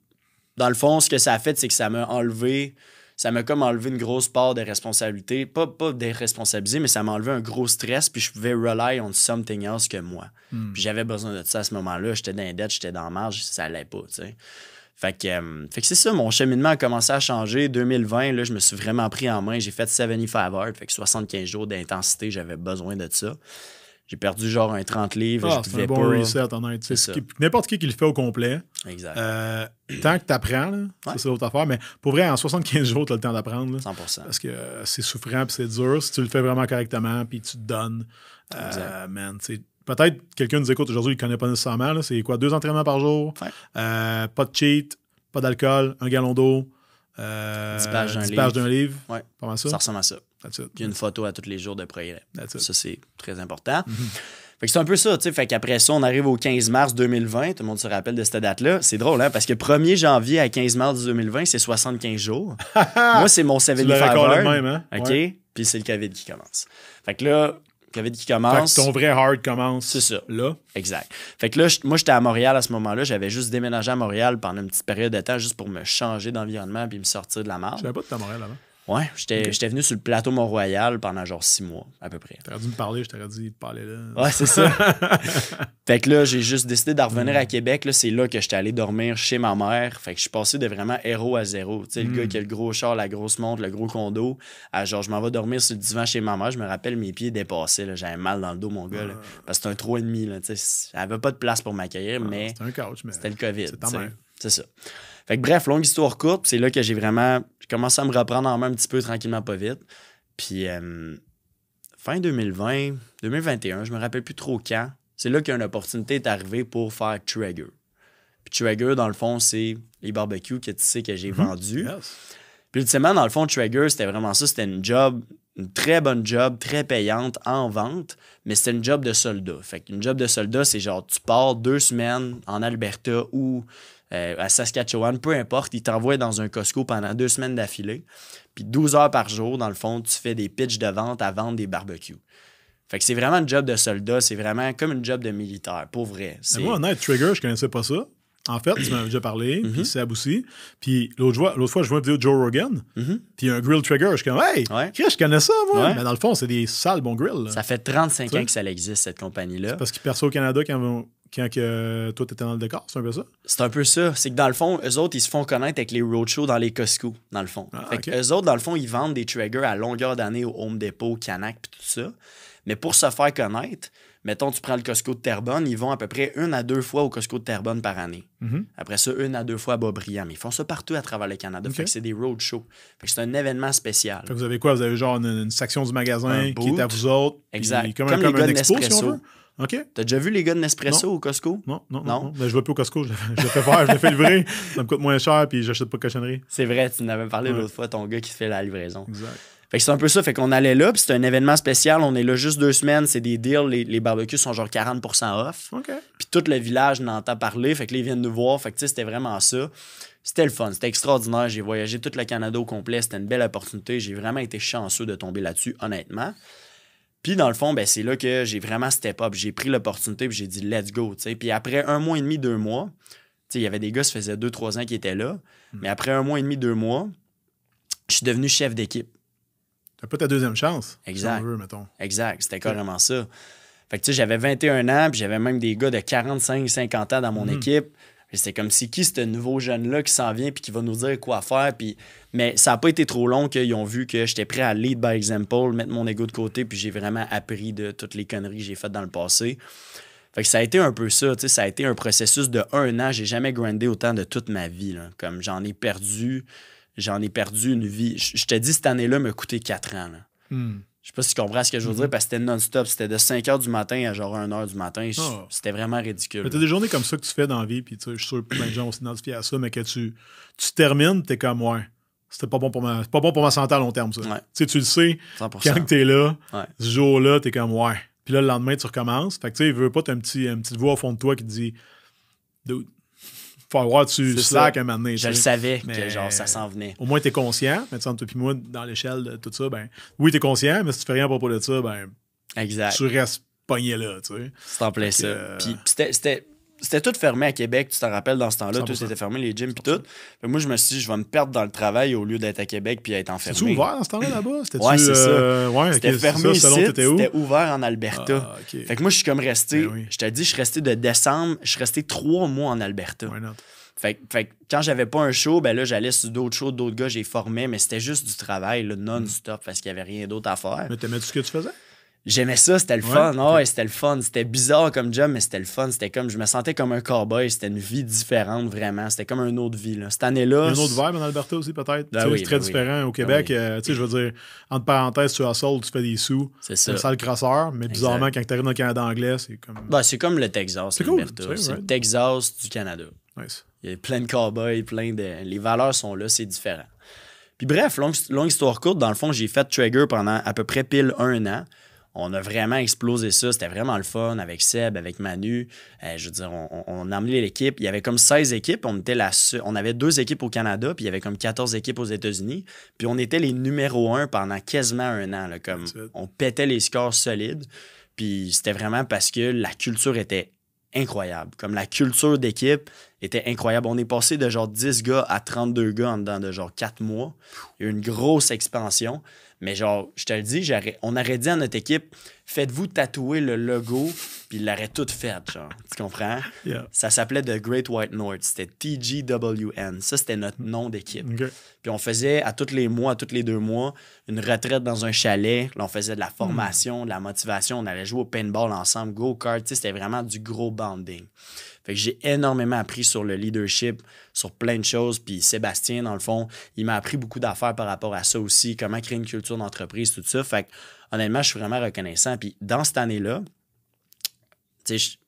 dans le fond, ce que ça a fait, c'est que ça m'a enlevé ça m'a comme enlevé une grosse part de responsabilité. Pas, pas déresponsabiliser, mais ça m'a enlevé un gros stress, puis je pouvais rely on something else que moi. Hmm. Puis j'avais besoin de ça à ce moment-là. J'étais dans les dettes, j'étais dans la marge, ça allait pas, tu sais. Fait que, euh, fait que c'est ça, mon cheminement a commencé à changer. 2020, là, je me suis vraiment pris en main. J'ai fait 75 heures, fait que 75 jours d'intensité, j'avais besoin de ça. J'ai perdu genre un 30 livres. Ah, c'est un bon reset, honnêtement. N'importe qui qui le fait au complet. Exact. Euh, tant que tu apprends, c'est l'autre affaire. Mais pour vrai, en 75 jours, tu as le temps d'apprendre. 100 Parce que euh, c'est souffrant puis c'est dur. Si tu le fais vraiment correctement puis tu te donnes, euh, man, Peut-être quelqu'un nous écoute aujourd'hui, il ne connaît pas nécessairement. C'est quoi, deux entraînements par jour, pas de cheat, pas d'alcool, un gallon d'eau, 10 pages d'un livre. Ouais. Pas ça. Ça ressemble à ça. Puis une photo à tous les jours de progrès. Ça, c'est très important. Fait que c'est un peu ça, tu sais. Fait qu'après ça, on arrive au 15 mars 2020. Tout le monde se rappelle de cette date-là. C'est drôle, hein? Parce que 1er janvier à 15 mars 2020, c'est 75 jours. Moi, c'est mon 75 heures. Même, hein? OK? Puis c'est le COVID qui commence. Fait que là, COVID qui commence. Fait que ton vrai hard commence. C'est ça. Là. Exact. Fait que là, moi, j'étais à Montréal à ce moment-là. J'avais juste déménagé à Montréal pendant une petite période de temps juste pour me changer d'environnement puis me sortir de la marge. Je savais pas de à Montréal avant. Ouais, j'étais venu sur le plateau Mont-Royal pendant genre six mois, à peu près. T'aurais dû me parler, je t'aurais dit de parler là. Ouais, c'est ça. fait que là, j'ai juste décidé de revenir à Québec. C'est là que j'étais allé dormir chez ma mère. Fait que je suis passé de vraiment héros à zéro. Tu sais, le gars mm. qui a le gros char, la grosse montre, le gros condo, à genre, je m'en vais dormir sur le divan chez ma mère. Je me rappelle, mes pieds dépassaient. J'avais mal dans le dos, mon gars. parce que c'était un 3,5. Elle avait pas de place pour m'accueillir, ah, mais. C'était un couch, mais. C'était le COVID. C'est ça. Fait que bref, longue histoire courte, c'est là que j'ai vraiment j'ai commencé à me reprendre en main un petit peu tranquillement, pas vite. Puis euh, fin 2020, 2021, je me rappelle plus trop quand, c'est là qu'une opportunité est arrivée pour faire Trigger. Puis Trigger, dans le fond, c'est les barbecues que tu sais que j'ai mm vendus. Puis ultimement, dans le fond, Trigger, c'était vraiment ça, c'était une job, une très bonne job, très payante en vente, mais c'était une job de soldat. Fait qu'une job de soldat, c'est genre, tu pars deux semaines en Alberta ou euh, à Saskatchewan, peu importe, ils t'envoient dans un Costco pendant deux semaines d'affilée. Puis 12 heures par jour, dans le fond, tu fais des pitches de vente à vendre des barbecues. Fait que c'est vraiment un job de soldat, c'est vraiment comme une job de militaire, pour vrai. Moi, honnête, Trigger, je connaissais pas ça. En fait, tu m'as déjà parlé, puis mhm. Seb aussi. Puis l'autre fois, je vois une vidéo de Joe Rogan, mhm. puis un grill trigger. Je suis comme, hey, je connais ça, moi. Mais dans le fond, c'est des sales bons grills. Ça fait 35 ans que ça existe, cette compagnie-là. Parce qu'ils perçoivent au Canada quand, quand que toi, tu étais dans le décor, c'est un peu ça? C'est un peu ça. C'est que dans le fond, eux autres, ils se font connaître avec les roadshows dans les Costco, dans le fond. Ah, fait eux autres, dans le fond, ils vendent des triggers à longueur d'année au Home Depot, Canac, puis tout ça. Mais pour se faire connaître, mettons, tu prends le Costco de Terrebonne, ils vont à peu près une à deux fois au Costco de Terrebonne par année. Mm-hmm. Après ça, une à deux fois à Boisbriand. Mais ils font ça partout à travers le Canada. Fait que c'est des roadshows. Fait que c'est un événement spécial. Fait que vous avez quoi? Vous avez genre une, section du magasin qui est à vous autres. Exact. Comme, comme, un expo, si OK. T'as déjà vu les gars de Nespresso au Costco? Non, non, non. Ben, je vais plus au Costco. Je, le fais faire, je le fais livrer. Ça me coûte moins cher, puis j'achète pas de cochonnerie. C'est vrai, tu m'avais parlé l'autre fois, ton gars qui fait la livraison. Exact. Fait que c'est un peu ça. Fait qu'on allait là, puis c'est un événement spécial. On est là juste deux semaines. C'est des deals. Les, les, barbecues sont genre 40% off. Puis tout le village n'entend parler. Fait que là, ils viennent nous voir. Fait que c'était vraiment ça. C'était le fun. C'était extraordinaire. J'ai voyagé tout le Canada au complet. C'était une belle opportunité. J'ai vraiment été chanceux de tomber là-dessus, honnêtement. Puis dans le fond, ben, c'est là que j'ai vraiment step up. J'ai pris l'opportunité puis j'ai dit let's go. Puis après un mois et demi, deux mois, il y avait des gars, ça faisait deux, trois ans qui étaient là. Hmm. Mais après un mois et demi, deux mois, je suis devenu chef d'équipe. T'as pas ta deuxième chance. Exact. Exact. C'était carrément ça. Fait que tu sais, j'avais 21 ans, puis j'avais même des gars de 45, 50 ans dans mon hmm. équipe. C'était comme si qui ce nouveau jeune-là qui s'en vient puis qui va nous dire quoi faire? Puis... Mais ça n'a pas été trop long qu'ils ont vu que j'étais prêt à lead by example, mettre mon ego de côté, puis j'ai vraiment appris de toutes les conneries que j'ai faites dans le passé. Fait que ça a été un peu ça, ça a été un processus de un an. J'ai jamais grindé autant de toute ma vie. Comme j'en ai perdu, j'en ai perdu une vie. Je te dis, cette année-là m'a coûté quatre ans. Hmm. Je sais pas si tu comprends ce que je veux dire, mhm. parce que c'était non-stop. C'était de 5 h du matin à genre 1 h du matin. Ah. C'était vraiment ridicule. Tu as des journées comme ça que tu fais dans la vie, puis je suis sûr que plein de gens ont s'identifié à ça, mais que tu, tu termines, t'es comme, ouais, c'était pas bon pour ma, pas bon pour ma santé à long terme, ça. Tu le sais, 100%. quand t'es là, ce jour-là, t'es comme, ouais. Puis là, le lendemain, tu recommences. Fait que tu sais, il veut pas, t'as un petit, une petite voix au fond de toi qui te dit, Dude. Faut avoir tu slack un moment donné. Je le savais que genre ça s'en venait. Au moins, tu es conscient. Mais tu sais, moi, dans l'échelle de tout ça, ben oui, tu es conscient, mais si tu fais rien à propos de ça, ben. Exact. Tu restes pogné là, tu sais. C'est en plein ça. Euh, puis c'était c'était tout fermé à Québec, tu t'en rappelles dans ce temps-là, tout était fermé, les gyms puis tout. moi, je me suis dit, je vais me perdre dans le travail au lieu d'être à Québec puis être enfermé. C'était ouvert dans ce temps-là là-bas? Ouais, c'est ça. Euh, ouais, c'était fermé ici, c'était ouvert en Alberta. Ah, fait que moi, je suis comme resté, ben je te dis, je suis resté de décembre, je suis resté trois mois en Alberta. Fait, fait, quand j'avais pas un show, ben là, j'allais sur d'autres shows, d'autres gars, j'ai formé, mais c'était juste du travail, non-stop, parce qu'il y avait rien d'autre à faire. Mais t'aimais tout ce que tu faisais? J'aimais ça, c'était le fun. Ouais, c'était le fun. C'était bizarre comme job, mais c'était le fun. C'était comme, je me sentais comme un cowboy. C'était une vie différente, vraiment. C'était comme une autre vie. Là. Cette année-là. Un autre vibe en Alberta aussi, peut-être. Ah c'est très ben différent. Au ben Québec, euh, tu sais, je veux dire, entre parenthèses, tu sol, tu fais des sous. C'est ça. C'est le crasseur. Mais bizarrement, quand tu arrives dans le Canada anglais, c'est comme. Bah, c'est comme le Texas. C'est cool. C'est le Texas du Canada. Nice. Il y a plein de cowboys, plein de. Les valeurs sont là, c'est différent. Puis bref, longue, longue histoire courte, dans le fond, j'ai fait Trigger pendant à peu près pile un an on a vraiment explosé ça. C'était vraiment le fun avec Seb, avec Manu. Euh, je veux dire, on, a amené l'équipe. Il y avait comme 16 équipes. On, était la on avait deux équipes au Canada, puis il y avait comme 14 équipes aux États-Unis. Puis on était les numéro un pendant quasiment un an. comme on pétait les scores solides. Puis c'était vraiment parce que la culture était incroyable. Comme la culture d'équipe était incroyable. On est passé de genre 10 gars à 32 gars en dedans de genre 4 mois. Il y a eu une grosse expansion. Mais genre, je te le dis, on aurait dit à notre équipe, faites-vous tatouer le logo, puis il l'aurait tout fait, genre. Tu comprends? Ça s'appelait The Great White North. C'était TGWN. Ça, c'était notre nom d'équipe. Puis on faisait à tous les mois, à tous les deux mois, une retraite dans un chalet. Là, on faisait de la formation, de la motivation. On allait jouer au paintball ensemble, go-kart. C'était vraiment du gros banding. Fait que j'ai énormément appris sur le leadership, sur plein de choses. Puis Sébastien, dans le fond, il m'a appris beaucoup d'affaires par rapport à ça aussi, comment créer une culture d'entreprise, tout ça. Fait que, honnêtement, je suis vraiment reconnaissant. Puis dans cette année-là,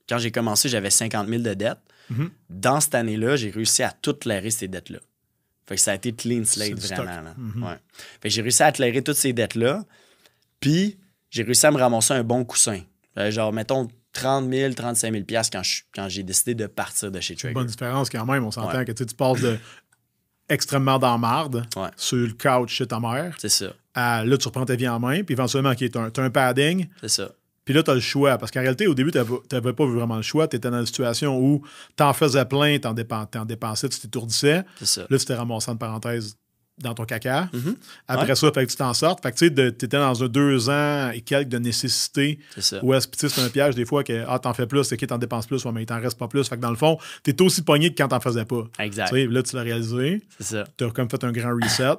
quand j'ai commencé, j'avais 50 000 de dettes. Mm-hmm. Dans cette année-là, j'ai réussi à tout clairer ces dettes-là. Fait que ça a été clean slate, vraiment. Mm-hmm. ouais. Fait que j'ai réussi à clairer toutes ces dettes-là. Puis, j'ai réussi à me ramasser un bon coussin. Euh, genre, mettons, 30 000, 35 000 quand, quand j'ai décidé de partir de chez Trigger. Bonne différence quand même. On s'entend que tu passes de extrêmement dans marde sur le couch chez ta mère. C'est ça. À, là, tu reprends ta vie en main, puis éventuellement, tu as, un padding. C'est ça. Puis là, tu as le choix. Parce qu'en réalité, au début, tu n'avais pas vraiment le choix. Tu étais dans une situation où tu en faisais plein, tu en, dépensais, tu t'étourdissais. C'est ça. Là, tu t'es ramassé en parenthèse dans ton caca. Mm-hmm. Après ça, fait que tu t'en sortes. Fait que tu étais dans un deux ans et quelques de nécessité. C'est ça. Ou est-ce que c'est un piège des fois que ah, t'en fais plus, c'est que t'en dépenses plus, mais il t'en reste pas plus. Fait que dans le fond, t'es aussi pogné que quand t'en faisais pas. Exact. là, tu l'as réalisé. C'est ça. T'as comme fait un grand reset.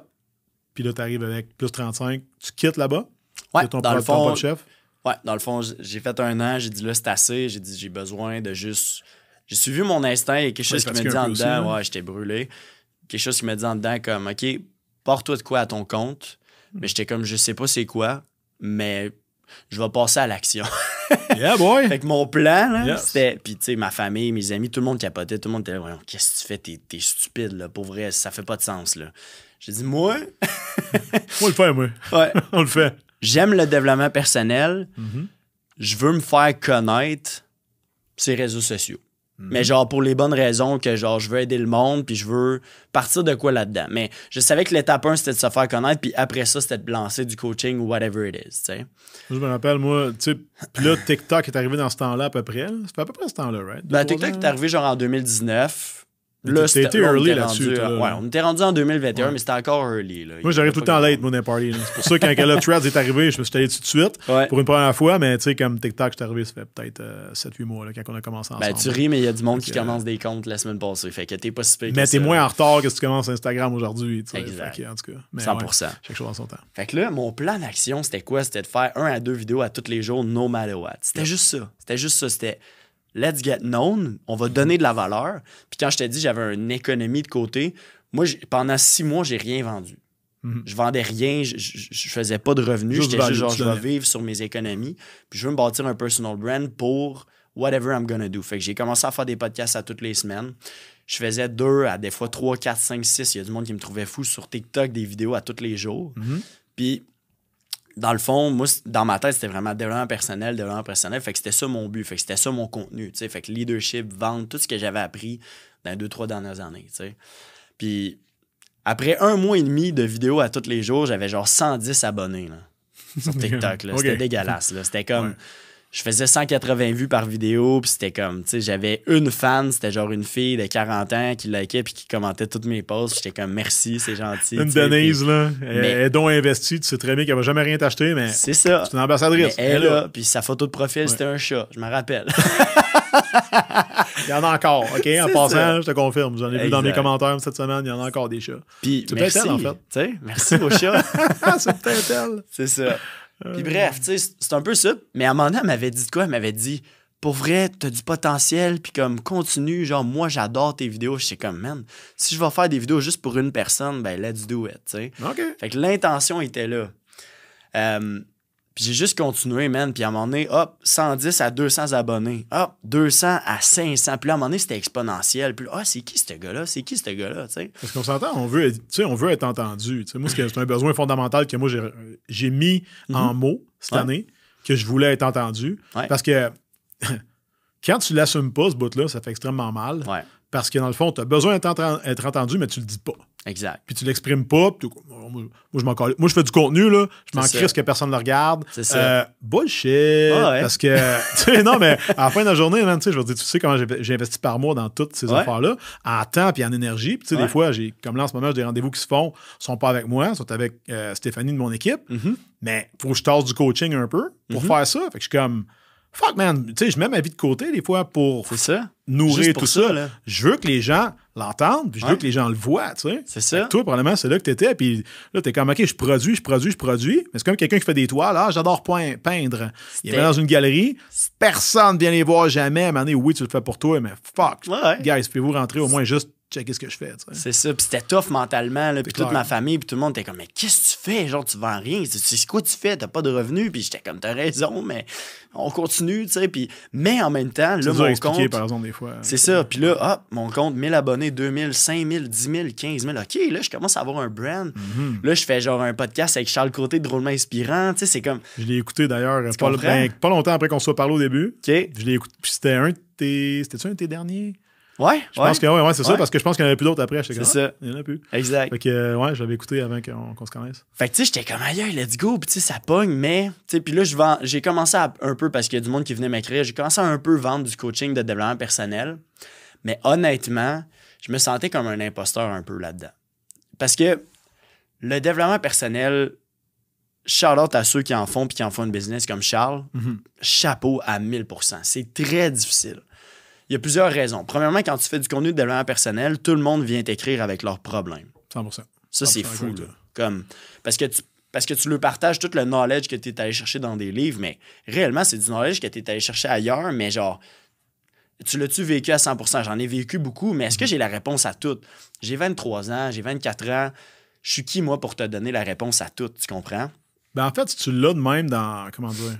Puis là, t'arrives avec plus 35. Tu quittes là-bas? Ouais, ton, dans le fond, chef? Ouais, dans le fond, j'ai fait un an. J'ai dit là, c'est assez. J'ai dit j'ai besoin de juste. J'ai suivi mon instinct et quelque chose qui me dit en dedans. ouais, j'étais brûlé. Quelque chose qui me dit en dedans comme, OK, porte-toi de quoi à ton compte. Hmm. Mais j'étais comme, je sais pas c'est quoi, mais je vais passer à l'action. yeah, boy! Fait que mon plan, c'était. Puis, tu sais, ma famille, mes amis, tout le monde capotait. Tout le monde était là, qu'est-ce que tu fais? T'es, t'es stupide, là. Pour vrai, ça fait pas de sens, là. J'ai dit, moi? On le fait, moi. Ouais. On le fait. J'aime le développement personnel. Mm-hmm. Je veux me faire connaître ces réseaux sociaux. Mhm. Mais genre pour les bonnes raisons que genre je veux aider le monde puis je veux partir de quoi là-dedans. Mais je savais que l'étape 1 c'était de se faire connaître puis après ça c'était de lancer du coaching ou whatever it is, tu sais. Je me rappelle moi, tu sais, puis là TikTok est arrivé dans ce temps-là à peu près. C'était à peu près ce temps-là, right? Ben, TikTok est arrivé genre en 2019. Là, c'était early là-dessus. ouais, on était rendu en 2021, mais c'était encore early. Là. Moi, j'arrive tout le temps late, mon party. C'est pour ça que quand le Threads est arrivé, je me suis allé tout de suite pour une première fois, mais tu sais, comme TikTok, je suis arrivé, ça fait peut-être 7-8 euh, mois là, quand on a commencé ensemble. Ben, tu ris, mais il y a du monde qui commence des comptes la semaine passée. Fait que t'es pas si Mais t'es moins en retard que si tu commences Instagram aujourd'hui. Exact. en tout cas. 100%. chaque chose en son temps. Fait que là, mon plan d'action, c'était quoi? C'était de faire un à deux vidéos à tous les jours, no matter what. C'était juste ça. C'était juste ça. C'était let's get known, on va donner de la valeur. Puis quand je t'ai dit j'avais une économie de côté, moi, pendant six mois, j'ai rien vendu. Mhm. Je vendais rien, je, je, faisais pas de revenus. J'étais juste genre, je vais vivre sur mes économies. Puis je veux me bâtir un personal brand pour whatever I'm gonna do. Fait que j'ai commencé à faire des podcasts à toutes les semaines. Je faisais deux à des fois trois, quatre, cinq, six. Il y a du monde qui me trouvait fou sur TikTok, des vidéos à tous les jours. Mhm. Puis dans le fond, moi, dans ma tête, c'était vraiment développement personnel, développement personnel. Fait que c'était ça mon but. Fait que c'était ça mon contenu. sais Fait que leadership, vente, tout ce que j'avais appris dans les deux, trois dernières années. sais Puis après un mois et demi de vidéos à tous les jours, j'avais genre 110 abonnés là, sur TikTok. C'était dégueulasse. C'était comme je faisais 180 vues par vidéo, puis c'était comme, tu sais, j'avais une fan, c'était genre une fille de 40 ans qui likait puis qui commentait toutes mes posts. J'étais comme, merci, c'est gentil. Une Denise, là, elle, est donc investie, tu sais très bien qu'elle va jamais rien t'acheter, mais. C'est ça. C'est une ambassadrice. elle, là, puis sa photo de profil, c'était un chat, je me rappelle. il y en a encore, OK? En passant, je te confirme. J'en ai vu dans mes commentaires cette semaine, il y en a encore des chats. Puis, c'est peut-être elle, en fait. Tu sais, merci aux chats. c'est peut-être elle. C'est ça. Puis bref, tu sais, c'est un peu ça. Mais à un moment donné, elle m'avait dit quoi? Elle m'avait dit, pour vrai, t'as du potentiel, puis comme, continue, genre, moi, j'adore tes vidéos. J'étais comme, man, si je vais faire des vidéos juste pour une personne, ben, let's do it, tu sais. OK. Fait que l'intention était là. Euh, puis j'ai juste continué, man. Puis à un moment donné, hop, 110 à 200 abonnés. Hop, 200 à 500. Puis là, à un moment donné, c'était exponentiel. Puis là, ah, c'est qui ce gars-là? C'est qui ce gars-là? Parce qu'on s'entend, on veut, on veut être entendu. moi, c'est un besoin fondamental que moi, j'ai mis en mhm. mots cette année, que je voulais être entendu. Parce que quand tu l'assumes pas, ce bout-là, ça fait extrêmement mal. Parce que dans le fond, tu as besoin d'être entendu, mais tu le dis pas. Exact. Puis tu l'exprimes pas. moi, je m'en Moi, je fais du contenu, là. Je m'en crisse que personne ne le regarde. C'est ça. Euh, bullshit. Parce que, tu sais, non, mais à la fin de la journée, man, je veux dire, tu sais comment j'ai investi par mois dans toutes ces affaires-là, en temps puis en énergie. Puis, tu sais, des fois, j'ai, comme là, en ce moment, j'ai des rendez-vous qui se font, sont pas avec moi, sont avec euh, Stéphanie de mon équipe. Mm-hmm. Mais il faut que je tasse du coaching un peu pour mm-hmm. faire ça. Fait que je suis comme fuck man, tu sais, je mets ma vie de côté des fois pour ça. Nourrir tout ça. je veux que les gens l'entendent, puis je veux que les gens le voient, tu sais. C'est ça. Toi, probablement, c'est là que tu étais, puis là, t'es comme, OK, je produis, je produis, je produis. Mais c'est comme quelqu'un qui fait des toiles, ah, j'adore peindre. Il est dans une galerie, personne ne vient les voir jamais. À un moment donné, oui, tu le fais pour toi, mais fuck. Ouais. Guys, pouvez-vous rentrer au moins juste checker ce que je fais. C'est ça. Puis c'était tough mentalement. Là, puis toute ma famille, puis tout le monde était comme, mais qu'est-ce que tu fais? Genre, tu vends rien. C'est quoi tu fais? T'as pas de revenus. Puis j'étais comme, t'as raison, mais on continue, tu sais. Puis, mais en même temps, là, mon compte. par exemple, des fois. C'est ça. Puis là, hop, mon compte, 1000 abonnés, 2000, 5000, 10 000, 15 000. OK, là, je commence à avoir un brand. Mm-hmm. Là, je fais genre un podcast avec Charles Côté, drôlement inspirant. Tu sais, c'est comme. Je l'ai écouté d'ailleurs pas, ben, pas, longtemps après qu'on soit parlé au début. OK. Je l'ai écouté. Puis c'était un de tes. C'était-tu un de tes derniers? Ouais, je pense que ouais, c'est ça, parce que je pense qu'il n'y en avait plus d'autres après. C'est ça. Il n'y en a plus. Exact. Fait que, euh, ouais, j'avais écouté avant qu'on se connaisse. Fait que, tu sais, j'étais comme, aïe, let's go. Puis, tu sais, ça pogne, mais, tu sais, puis là, j'ai commencé à, un peu, parce qu'il y a du monde qui venait m'écrire, j'ai commencé à un peu vendre du coaching de développement personnel. Mais honnêtement, je me sentais comme un imposteur un peu là-dedans. Parce que le développement personnel, out à ceux qui en font puis qui en font une business comme Charles, mm-hmm. chapeau à 1000%. C'est très difficile. Il y a plusieurs raisons. Premièrement, quand tu fais du contenu de développement personnel, tout le monde vient t'écrire avec leurs problèmes. 100%. Ça, c'est fou. Comme, parce, que tu, parce que tu leur partages tout le knowledge que tu es allé chercher dans des livres, mais réellement, c'est du knowledge que tu es allé chercher ailleurs, mais genre, tu l'as-tu vécu à 100%? J'en ai vécu beaucoup, mais est-ce que j'ai la réponse à tout? J'ai 23 ans, j'ai 24 ans. Je suis qui, moi, pour te donner la réponse à tout? Tu comprends? Ben, en fait, tu l'as de même dans. Comment dire?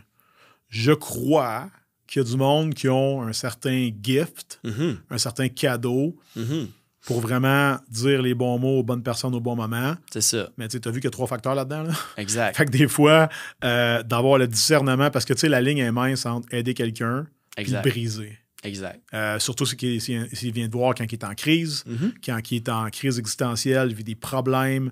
Je crois qu'il y a du monde qui ont un certain gift, mm-hmm. un certain cadeau mm-hmm. pour vraiment dire les bons mots aux bonnes personnes au bon moment. C'est ça. Mais tu as vu qu'il y a trois facteurs là-dedans. Là? Exact. fait que des fois, euh, d'avoir le discernement, parce que tu sais, la ligne est mince entre aider quelqu'un et briser. Exact. Euh, surtout s'il si, vient de voir quand il est en crise, mm-hmm. quand il est en crise existentielle, il vit des problèmes.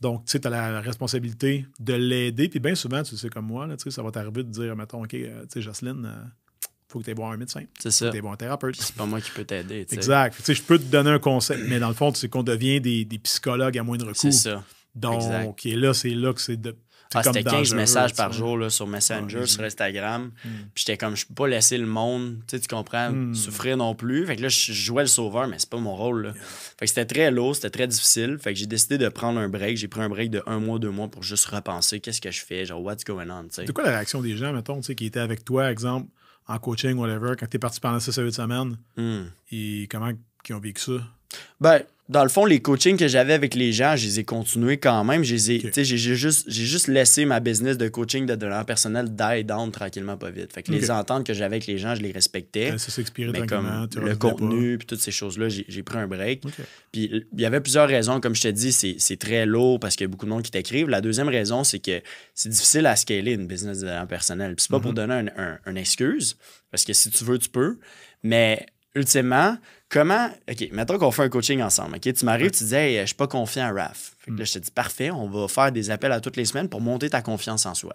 Donc, tu sais, tu as la responsabilité de l'aider. Puis bien souvent, tu sais, comme moi, là, ça va t'arriver de dire, mettons, OK, euh, tu sais, Jocelyne, il euh, faut que tu aies voir un médecin. C'est ça. Faut que tu aies voir un thérapeute. C'est pas moi qui peux t'aider. Exact. Tu sais, je peux te donner un conseil, mais dans le fond, c'est qu'on devient des, des, psychologues à moindre coût. C'est ça. Donc, et là, c'est là que c'est de ah, c'était 15 messages par jour là, sur Messenger, sur Instagram. Hmm. Puis j'étais comme, je peux pas laisser le monde, tu comprends, hmm. souffrir non plus. Fait que là, je jouais le sauveur, mais c'est pas mon rôle. Fait que c'était très lourd, c'était très difficile. Fait que j'ai décidé de prendre un break. J'ai pris un break de un mois, deux mois pour juste repenser qu'est-ce que je fais, genre, what's going on, C'est quoi la réaction des gens, mettons, qui étaient avec toi, exemple, en coaching, whatever, quand tu es parti pendant 6 à 8 semaines? Hmm. Et comment ils ont vécu ça? Ben, dans le fond, les coachings que j'avais avec les gens, je les ai continués quand même. J'ai juste, juste laissé ma business de coaching de développement personnel die down tranquillement pas vite. Fait que les ententes que j'avais avec les gens, je les respectais. ça s'expirait mais comme le contenu puis toutes ces choses-là, j'ai pris un break. Puis il y avait plusieurs raisons. Comme je te dis, c'est très lourd parce qu'il y a beaucoup de monde qui t'écrivent. La deuxième raison, c'est que c'est difficile à scaler une business de développement personnel. Puis c'est pas pour mm-hmm. donner une excuse, parce que si tu veux, tu peux. Mais ultimement, comment. OK, mettons qu'on fait un coaching ensemble. OK, tu m'arrives, tu dis, hey, je suis pas confiant à RAF. Fait que là, je te dis, parfait, on va faire des appels à toutes les semaines pour monter ta confiance en soi.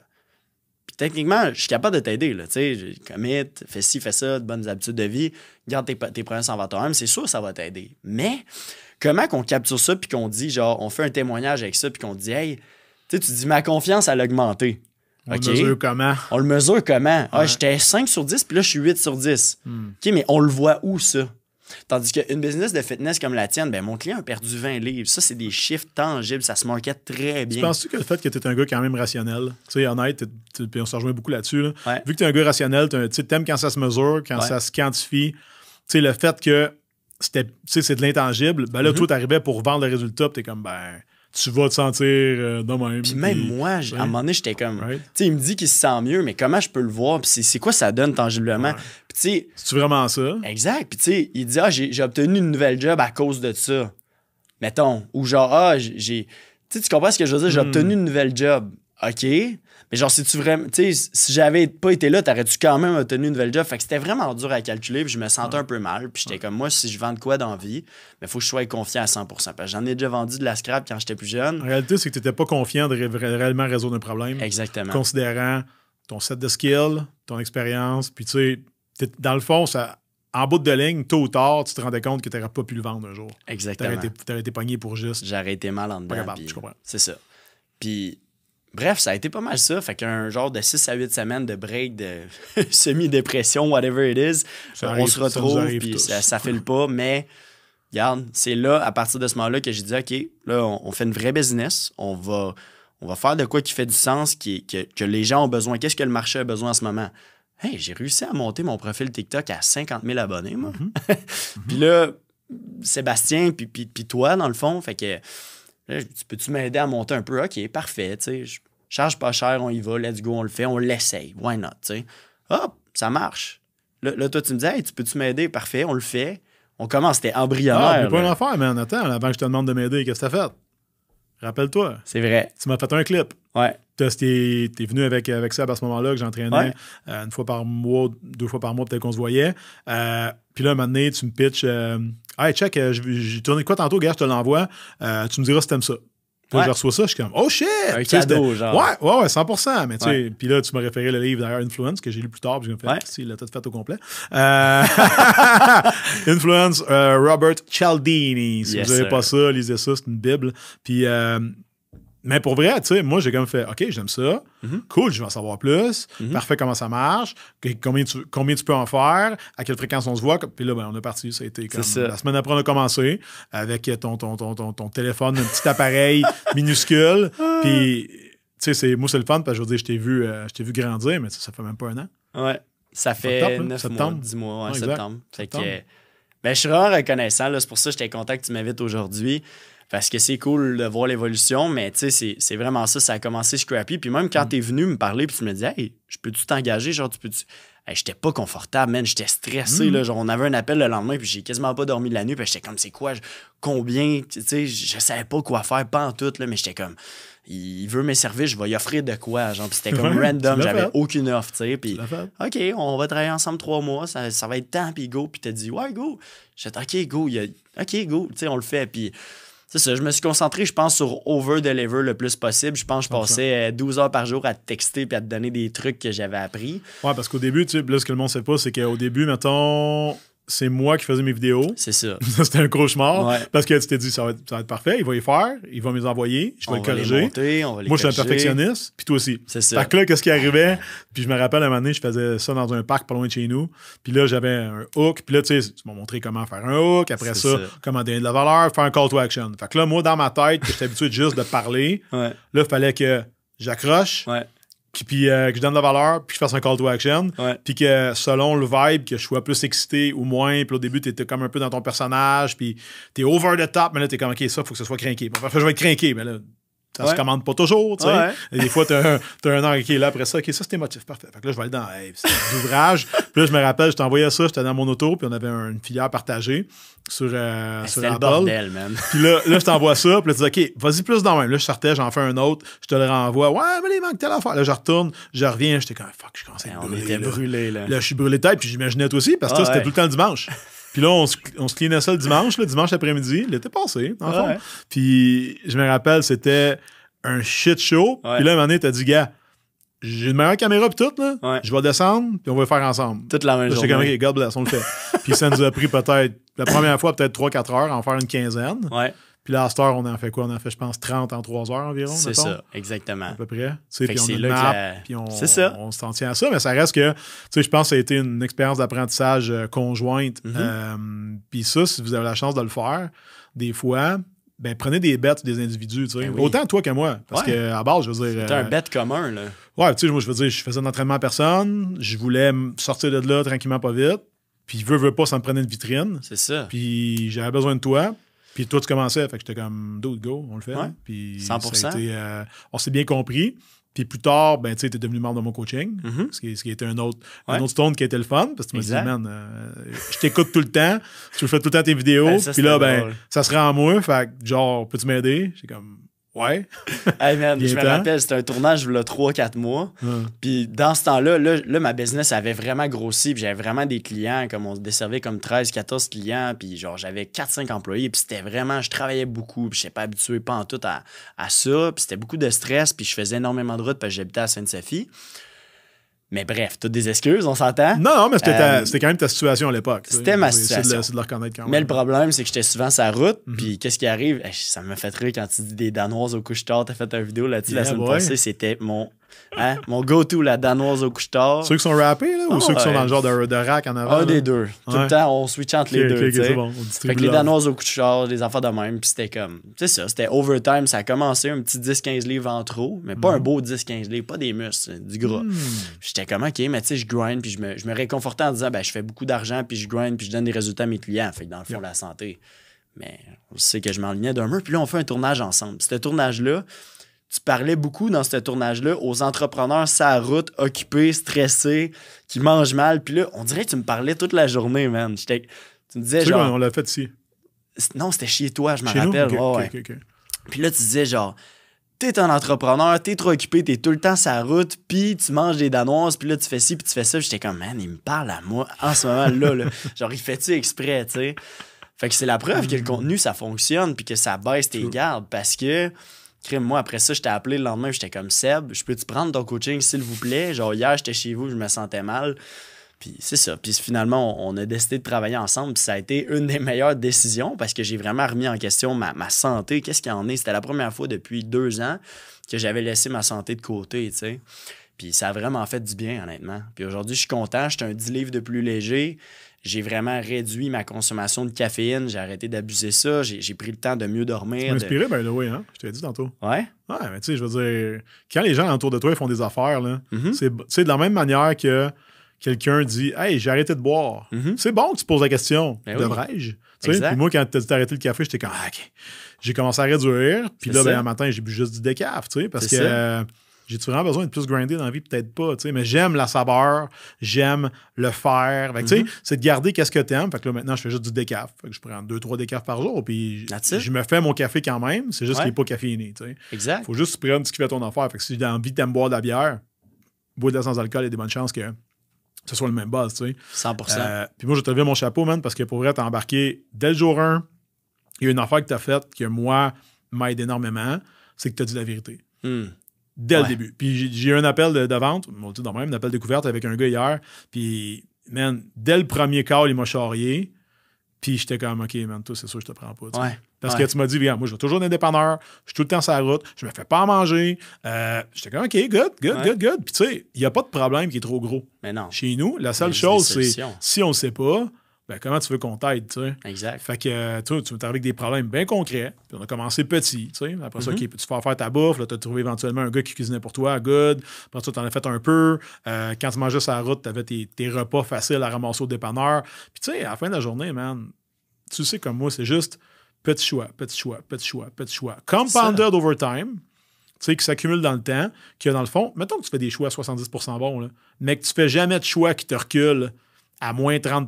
Puis techniquement, je suis capable de t'aider. Tu sais, commit, fais ci, fais ça, de bonnes habitudes de vie, garde tes, tes promesses envers toi-même, c'est sûr ça va t'aider. Mais comment qu'on capture ça, puis qu'on dit, genre, on fait un témoignage avec ça, puis qu'on dit, hey, tu dis, ma confiance, elle a augmenté. On le mesure comment? On le mesure comment? Ah, j'étais 5 sur 10, puis là, je suis 8 sur 10. Hmm. OK, mais on le voit où, ça? Tandis qu'une business de fitness comme la tienne, ben, mon client a perdu 20 livres. Ça, c'est des chiffres tangibles. Ça se market très bien. Tu penses-tu que le fait que tu es un gars quand même rationnel, tu sais, honnête, puis on se rejoint beaucoup là-dessus, vu que tu es un gars rationnel, tu aimes quand ça se mesure, quand ça se quantifie, tu sais, le fait que c'est de l'intangible, ben là, mm-hmm. toi, tu arrivais pour vendre le résultat, tu es comme, ben tu vas te sentir euh, de même. Puis même moi, à un moment donné, j'étais comme. Tu sais, il me dit qu'il se sent mieux, mais comment je peux le voir? Puis c'est quoi ça donne tangiblement? Puis tu sais. C'est vraiment ça? Exact. Puis tu sais, il dit, ah, j'ai obtenu une nouvelle job à cause de ça. Mettons. Ou genre, ah, j'ai. Tu sais, tu comprends ce que je veux dire? J'ai hmm. obtenu une nouvelle job. OK. Mais genre, si tu vraiment. Tu sais, si j'avais pas été là, t'aurais-tu quand même obtenu une nouvelle job? Fait que c'était vraiment dur à calculer, puis je me sentais un peu mal. Puis j'étais comme, moi, si je vends de quoi dans vie, il faut que je sois confiant à 100 Parce que j'en ai déjà vendu de la scrap quand j'étais plus jeune. En réalité, c'est que t'étais pas confiant de réellement résoudre un problème. Exactement. Considérant ton set de skills, ton expérience, puis tu sais, dans le fond, ça, en bout de ligne, tôt ou tard, tu te rendais compte que tu n'aurais pas pu le vendre un jour. Exactement. Tu aurais été pogné pour juste. J'aurais été mal en dedans. C'est ça. Puis Bref, ça a été pas mal ça. Fait qu'un genre de 6 à 8 semaines de break, de semi-dépression, whatever it is, on se retrouve, puis ça, ça file pas. Mais, regarde, c'est là, à partir de ce moment-là, que j'ai dit, OK, là, on, fait une vraie business. On va, on va faire de quoi qui fait du sens, qui, que, les gens ont besoin. Qu'est-ce que le marché a besoin en ce moment? Hey, j'ai réussi à monter mon profil TikTok à 50 000 abonnés, moi. Mm-hmm. puis là, Sébastien, puis, puis, puis toi, dans le fond, fait que tu peux-tu m'aider à monter un peu? OK, parfait, tu sais, je charge pas cher, on y va, let's go, on le fait, on l'essaye, why not, tu sais? Hop, ça marche. Là, toi, tu me dis, hey, tu peux-tu m'aider? Parfait, on le fait. On commence, c'était embryonnaire. Ah, pas une affaire, mais en attends, avant que je te demande de m'aider, qu'est-ce que t'as fait? Rappelle-toi. C'est vrai. Tu m'as fait un clip. Ouais. Tu es, venu avec, avec ça à ce moment-là que j'entraînais euh, une fois par mois, deux fois par mois, peut-être qu'on se voyait. Euh, puis là, un moment donné, tu me pitches euh, Hey, check, j'ai tourné quoi tantôt, gars, je te l'envoie. tu me diras si t'aimes ça. Puis je reçois ça, je suis comme, oh shit! Un cadeau, genre. Ouais, ouais, ouais, 100%. Mais tu sais, puis là, tu m'as référé le livre d'ailleurs, Influence, que j'ai lu plus tard, puis j'ai fait, si, il l'a tout fait au complet. Influence, Robert Cialdini. Si vous n'avez pas ça, lisez ça, c'est une Bible. Puis mais pour vrai, tu sais, moi, j'ai comme fait, OK, j'aime ça. Mhm. Cool, je vais en savoir plus. Mhm. Parfait, comment ça marche. Combien tu, combien tu peux en faire? À quelle fréquence on se voit? Puis là, ben, on est parti. Ça a été comme. La semaine après, on a commencé avec ton, ton, ton, ton, téléphone, un petit appareil minuscule. Puis, tu sais, moi, c'est le fun parce que je veux dire, je t'ai vu, euh, vu grandir, mais ça fait même pas un an. Ouais. Ça fait 9 mois, 10 mois, ouais, septembre. Fait que, ben, je suis vraiment reconnaissant. C'est pour ça que j'étais content que tu m'invites aujourd'hui parce que c'est cool de voir l'évolution, mais tu sais, c'est vraiment ça, ça a commencé scrappy. Puis même quand mm. tu es venu me parler, puis tu me disais, hey, je peux-tu t'engager, genre, tu peux-tu? j'étais pas confortable, man, j'étais stressé, mm. là, genre, on avait un appel le lendemain, puis j'ai quasiment pas dormi la nuit, puis j'étais comme, c'est quoi, combien, tu sais, je savais pas quoi faire, pas en tout, là, mais j'étais comme, il veut mes services, je vais y offrir de quoi, genre, puis c'était comme random, j'avais aucune offre, tu sais, puis, OK, on va travailler ensemble trois mois, ça, ça va être temps, puis go, puis t'as dit, ouais, go. J'étais, OK, go, il y a... OK, go, tu sais, on le fait, puis c'est ça, je me suis concentré, je pense, sur over-deliver le plus possible. Je pense que je passais 12 euh, heures par jour à te texter puis à te donner des trucs que j'avais appris. Ouais, parce qu'au début, tu sais, là, ce que le monde sait pas, c'est qu'au début, mettons, c'est moi qui faisais mes vidéos. C'est ça. C'était un cauchemar. Parce que tu t'es dit, ça va, être, ça va, être, parfait, il va y faire, il va me les envoyer, je vais le corriger. moi, je suis un perfectionniste, puis toi aussi. C'est ça. Fait que là, qu'est-ce qui arrivait? Puis je me rappelle, à un moment donné, je faisais ça dans un parc pas loin de chez nous. Puis là, j'avais un hook. Puis là, tu sais, tu m'as montré comment faire un hook. Après ça, comment donner de la valeur, faire un call to action. Fait que là, moi, dans ma tête, j'étais habitué juste de parler. Là, il fallait que j'accroche. Puis euh, que je donne de la valeur, puis que je fasse un call to action, Ouais. puis que selon le vibe, que je sois plus excité ou moins, puis au début, t'étais comme un peu dans ton personnage, puis t'es over the top, mais là, t'es comme, OK, ça, faut que ce soit crinqué. Bon, parfois, je vais être crinqué, mais là, ça se Ouais. commande pas toujours, tu sais. Ouais. Des fois, t'as un, t'as un heure, OK, là, après ça, OK, ça, c'est émotif, parfait. Fait que là, je vais aller dans hey, c'est d'ouvrage. puis là, je me rappelle, je t'envoyais ça, j'étais dans mon auto, puis on avait un- une filière partagée sur, euh, sur C'était le bordel, man. Puis là, là je t'envoie ça. Puis là, tu dis, OK, vas-y plus dans le même. Là, je sortais, j'en fais un autre. Je te le renvoie. Ouais, mais il manque telle affaire. Là, je retourne, je reviens. J'étais comme, fuck, je commençais à être On brûlé. était là. brûlés, là. Là, je suis brûlé tête. Puis j'imaginais toi aussi, parce que Ah c'était tout le temps le dimanche. Puis là, on se, on se cleanait ça le dimanche, le dimanche après-midi. L'été passé, en fond. Puis je me rappelle, c'était un shit show. Ouais. Puis là, à un moment donné, t'as dit, gars, j'ai une meilleure caméra puis tout, là. Ouais. Je vais descendre, puis on va le faire ensemble. Toute la même Là, J'étais comme, journée. OK, God bless, on le fait. puis ça nous a pris peut-être, la première fois, peut-être 3-4 heures, à en faire une quinzaine. Ouais, Puis là, à cette heure, on en fait quoi? On en fait, je pense, 30 en 3 heures environ, c'est ça, exactement. À peu près. Tu sais, puis on a map, la- puis on, ça. on s'en tient à ça, mais ça reste que, tu sais, je pense que ça a été une expérience d'apprentissage euh, conjointe. Euh, puis ça, si vous avez la chance de le faire, des fois, ben prenez des bêtes des individus, tu sais. Ben oui. Autant toi que moi. Parce Ouais. que à base, je veux dire. C'était un euh, bet commun, là. Ouais, tu sais, moi, je veux dire, je faisais un entraînement à personne, je voulais sortir de là tranquillement, pas vite. Puis, veux, veux pas, ça me prenait une vitrine. C'est ça. Puis j'avais besoin de toi. Puis toi, tu commençais. Fait que j'étais comme, dude, go, on le fait. Ouais. Puis 100%. ça a été, euh, on s'est bien compris. Puis plus tard, ben, tu sais, t'es devenu membre de mon coaching. Mhm. Ce, qui, ce qui était un autre, un autre stone qui été le fun. Parce que tu m'as dit, man, euh, je t'écoute tout le temps. Tu fais tout le temps tes vidéos. Ben, ça, puis là, ben, drôle. ça se rend à moi. Fait que, genre, peux-tu m'aider? J'ai comme, ouais. Hey man, je me rappelle, c'était un tournage il y a 3-4 mois. Hum. Puis dans ce temps-là, là, là, ma business avait vraiment grossi. Puis j'avais vraiment des clients, comme on se desservait comme 13, 14 clients. Puis genre, j'avais 4-5 employés. Puis c'était vraiment, je travaillais beaucoup. Puis je n'étais pas habitué, pas en tout à, à ça. Puis c'était beaucoup de stress. Puis je faisais énormément de route parce que j'habitais à Sainte-Sophie. Mais bref, toutes des excuses, on s'entend? Non, non, mais c'était, ta- Euh, quand même ta situation à l'époque. c'était ma de situation. C'est de, le reconnaître quand même. Mais le problème, c'est que j'étais souvent sur la route. Mhm. Puis qu'est-ce qui arrive? Eh, Ça me fait rire quand tu dis des Danoises au couche-tard. T'as fait une vidéo là-dessus la Yeah, semaine boy. passée. C'était mon, hein, mon go-to, la Danoise au couche-tard. Ceux qui sont rappés, là, ou Ah, ceux qui sont dans le genre de, de rack en avant? Un là? des deux. Tout Ouais. le temps, on switch entre les deux. ok, ok, tu sais. c'est bon. On Fait que les. Danoises au couche-tard, des affaires de même. Puis c'était comme. C'est ça, c'était overtime. Ça a commencé un petit 10-15 livres en trop. Mais pas un beau 10-15 livres, pas des muscles, du gras. Hmm. J'étais comme, OK, mais tu sais, je grind, puis je me, je me réconfortais en disant, ben, je fais beaucoup d'argent, puis je grind, puis je donne des résultats à mes clients. Fait que dans le fond, la santé. Mais on sait que je m'enlignais d'un mur, puis là, on fait un tournage ensemble. Ce tournage-là, tu parlais beaucoup dans ce tournage-là aux entrepreneurs sa route, occupés, stressés, qui mangent mal. Puis là, on dirait que tu me parlais toute la journée, man. J'étais- Tu me disais, Tu genre. on l'a fait ici. Non, c'était chez toi, je me Chez nous? rappelle. Ok, Ouais, ok, ouais. Puis là, tu disais genre, t'es un entrepreneur, t'es trop occupé, t'es tout le temps la route, puis tu manges des danoises, puis là, tu fais ci, puis tu fais ça. J'étais comme, man, il me parle à moi en ce moment-là. là. Genre, il fait-tu exprès, tu sais? Fait que c'est la preuve que le contenu, ça fonctionne, puis que ça baisse tes gardes, parce que. Moi, après ça, je t'ai appelé le lendemain, j'étais comme Seb, je peux-tu prendre ton coaching, s'il vous plaît? Genre, hier, j'étais chez vous, je me sentais mal. Puis c'est ça. Puis finalement, on, a décidé de travailler ensemble. Puis ça a été une des meilleures décisions parce que j'ai vraiment remis en question ma, santé. Qu'est-ce qu'il en est? C'était la première fois depuis deux ans que j'avais laissé ma santé de côté, tu sais. Puis ça a vraiment fait du bien, honnêtement. Puis aujourd'hui, je suis content. J'étais un 10 livres de plus léger. J'ai vraiment réduit ma consommation de caféine. J'ai arrêté d'abuser ça. J'ai pris le temps de mieux Tu dormir. de- inspiré, ben oui, hein? Je t'ai dit tantôt. Ouais? Ouais, mais tu sais, je veux dire, quand les gens autour de toi ils font des affaires, là, Mhm. c'est tu sais, de la même manière que quelqu'un dit Hey, j'ai arrêté de boire. Mhm. C'est bon que tu te poses la question Ben oui. devrais-je Tu sais, Exact. Puis moi, quand tu as dit d'arrêter le café, j'étais comme Ah, OK. J'ai commencé à réduire. Puis C'est là, ben, un matin, j'ai bu juste du décaf, tu sais, parce que C'est j'ai-tu vraiment besoin de plus grinder dans la vie? Peut-être pas, tu sais, mais j'aime la saveur, j'aime le faire. Fait que, Mhm. c'est de garder qu'est-ce que t'aimes. Fait que là, maintenant, je fais juste du décaf. Fait que je prends deux, trois décafs par jour, puis je me fais mon café quand même. C'est juste Ouais. qu'il n'est pas caféiné, tu sais. Exact. Faut juste prendre ce qui fait ton affaire. Fait que si j'ai envie de boire de la bière, boire de la sans alcool, il y a des bonnes chances que ce soit le même buzz, tu sais. 100 Euh, puis moi, je te lever mon chapeau, man, parce que pour vrai, t'as embarqué dès le jour 1. Il y a une affaire que t'as faite que moi m'aide énormément, c'est que t'as dit la vérité. Hmm. Dès le début. Puis j'ai- eu un appel de, de vente, tu sais, dans même, un appel découverte avec un gars hier. Puis, man, dès le premier call, il m'a charrié. Puis j'étais comme, OK, man, toi, c'est sûr, je te prends pas. Ouais. Parce Ouais. que tu m'as dit, viens, moi, je vais toujours indépendant, je suis tout le temps sur la route, je me fais pas à manger. Euh, J'étais comme, OK, good, good, Ouais. good, good. Puis tu sais, il n'y a pas de problème qui est trop gros. Mais non. Chez nous, la seule chose, c'est si on ne sait pas, ben, comment tu veux qu'on t'aide, tu sais? Exact. Fait que, tu tu m'es avec des problèmes bien concrets. Puis on a commencé petit, tu sais. Après ça, Mhm. OK, peux-tu faire faire ta bouffe? Là, tu as trouvé éventuellement un gars qui cuisinait pour toi, good. Après ça, tu en as fait un peu. Euh, quand tu mangeais sur la route, tu avais tes, tes repas faciles à ramasser au dépanneur. Puis, tu sais, à la fin de la journée, man, tu sais, comme moi, c'est juste petit choix, petit choix, petit choix, petit choix. Compounded over time, tu sais, qui s'accumule dans le temps, que dans le fond, mettons que tu fais des choix à 70 bons, là, mais que tu fais jamais de choix qui te reculent à moins 30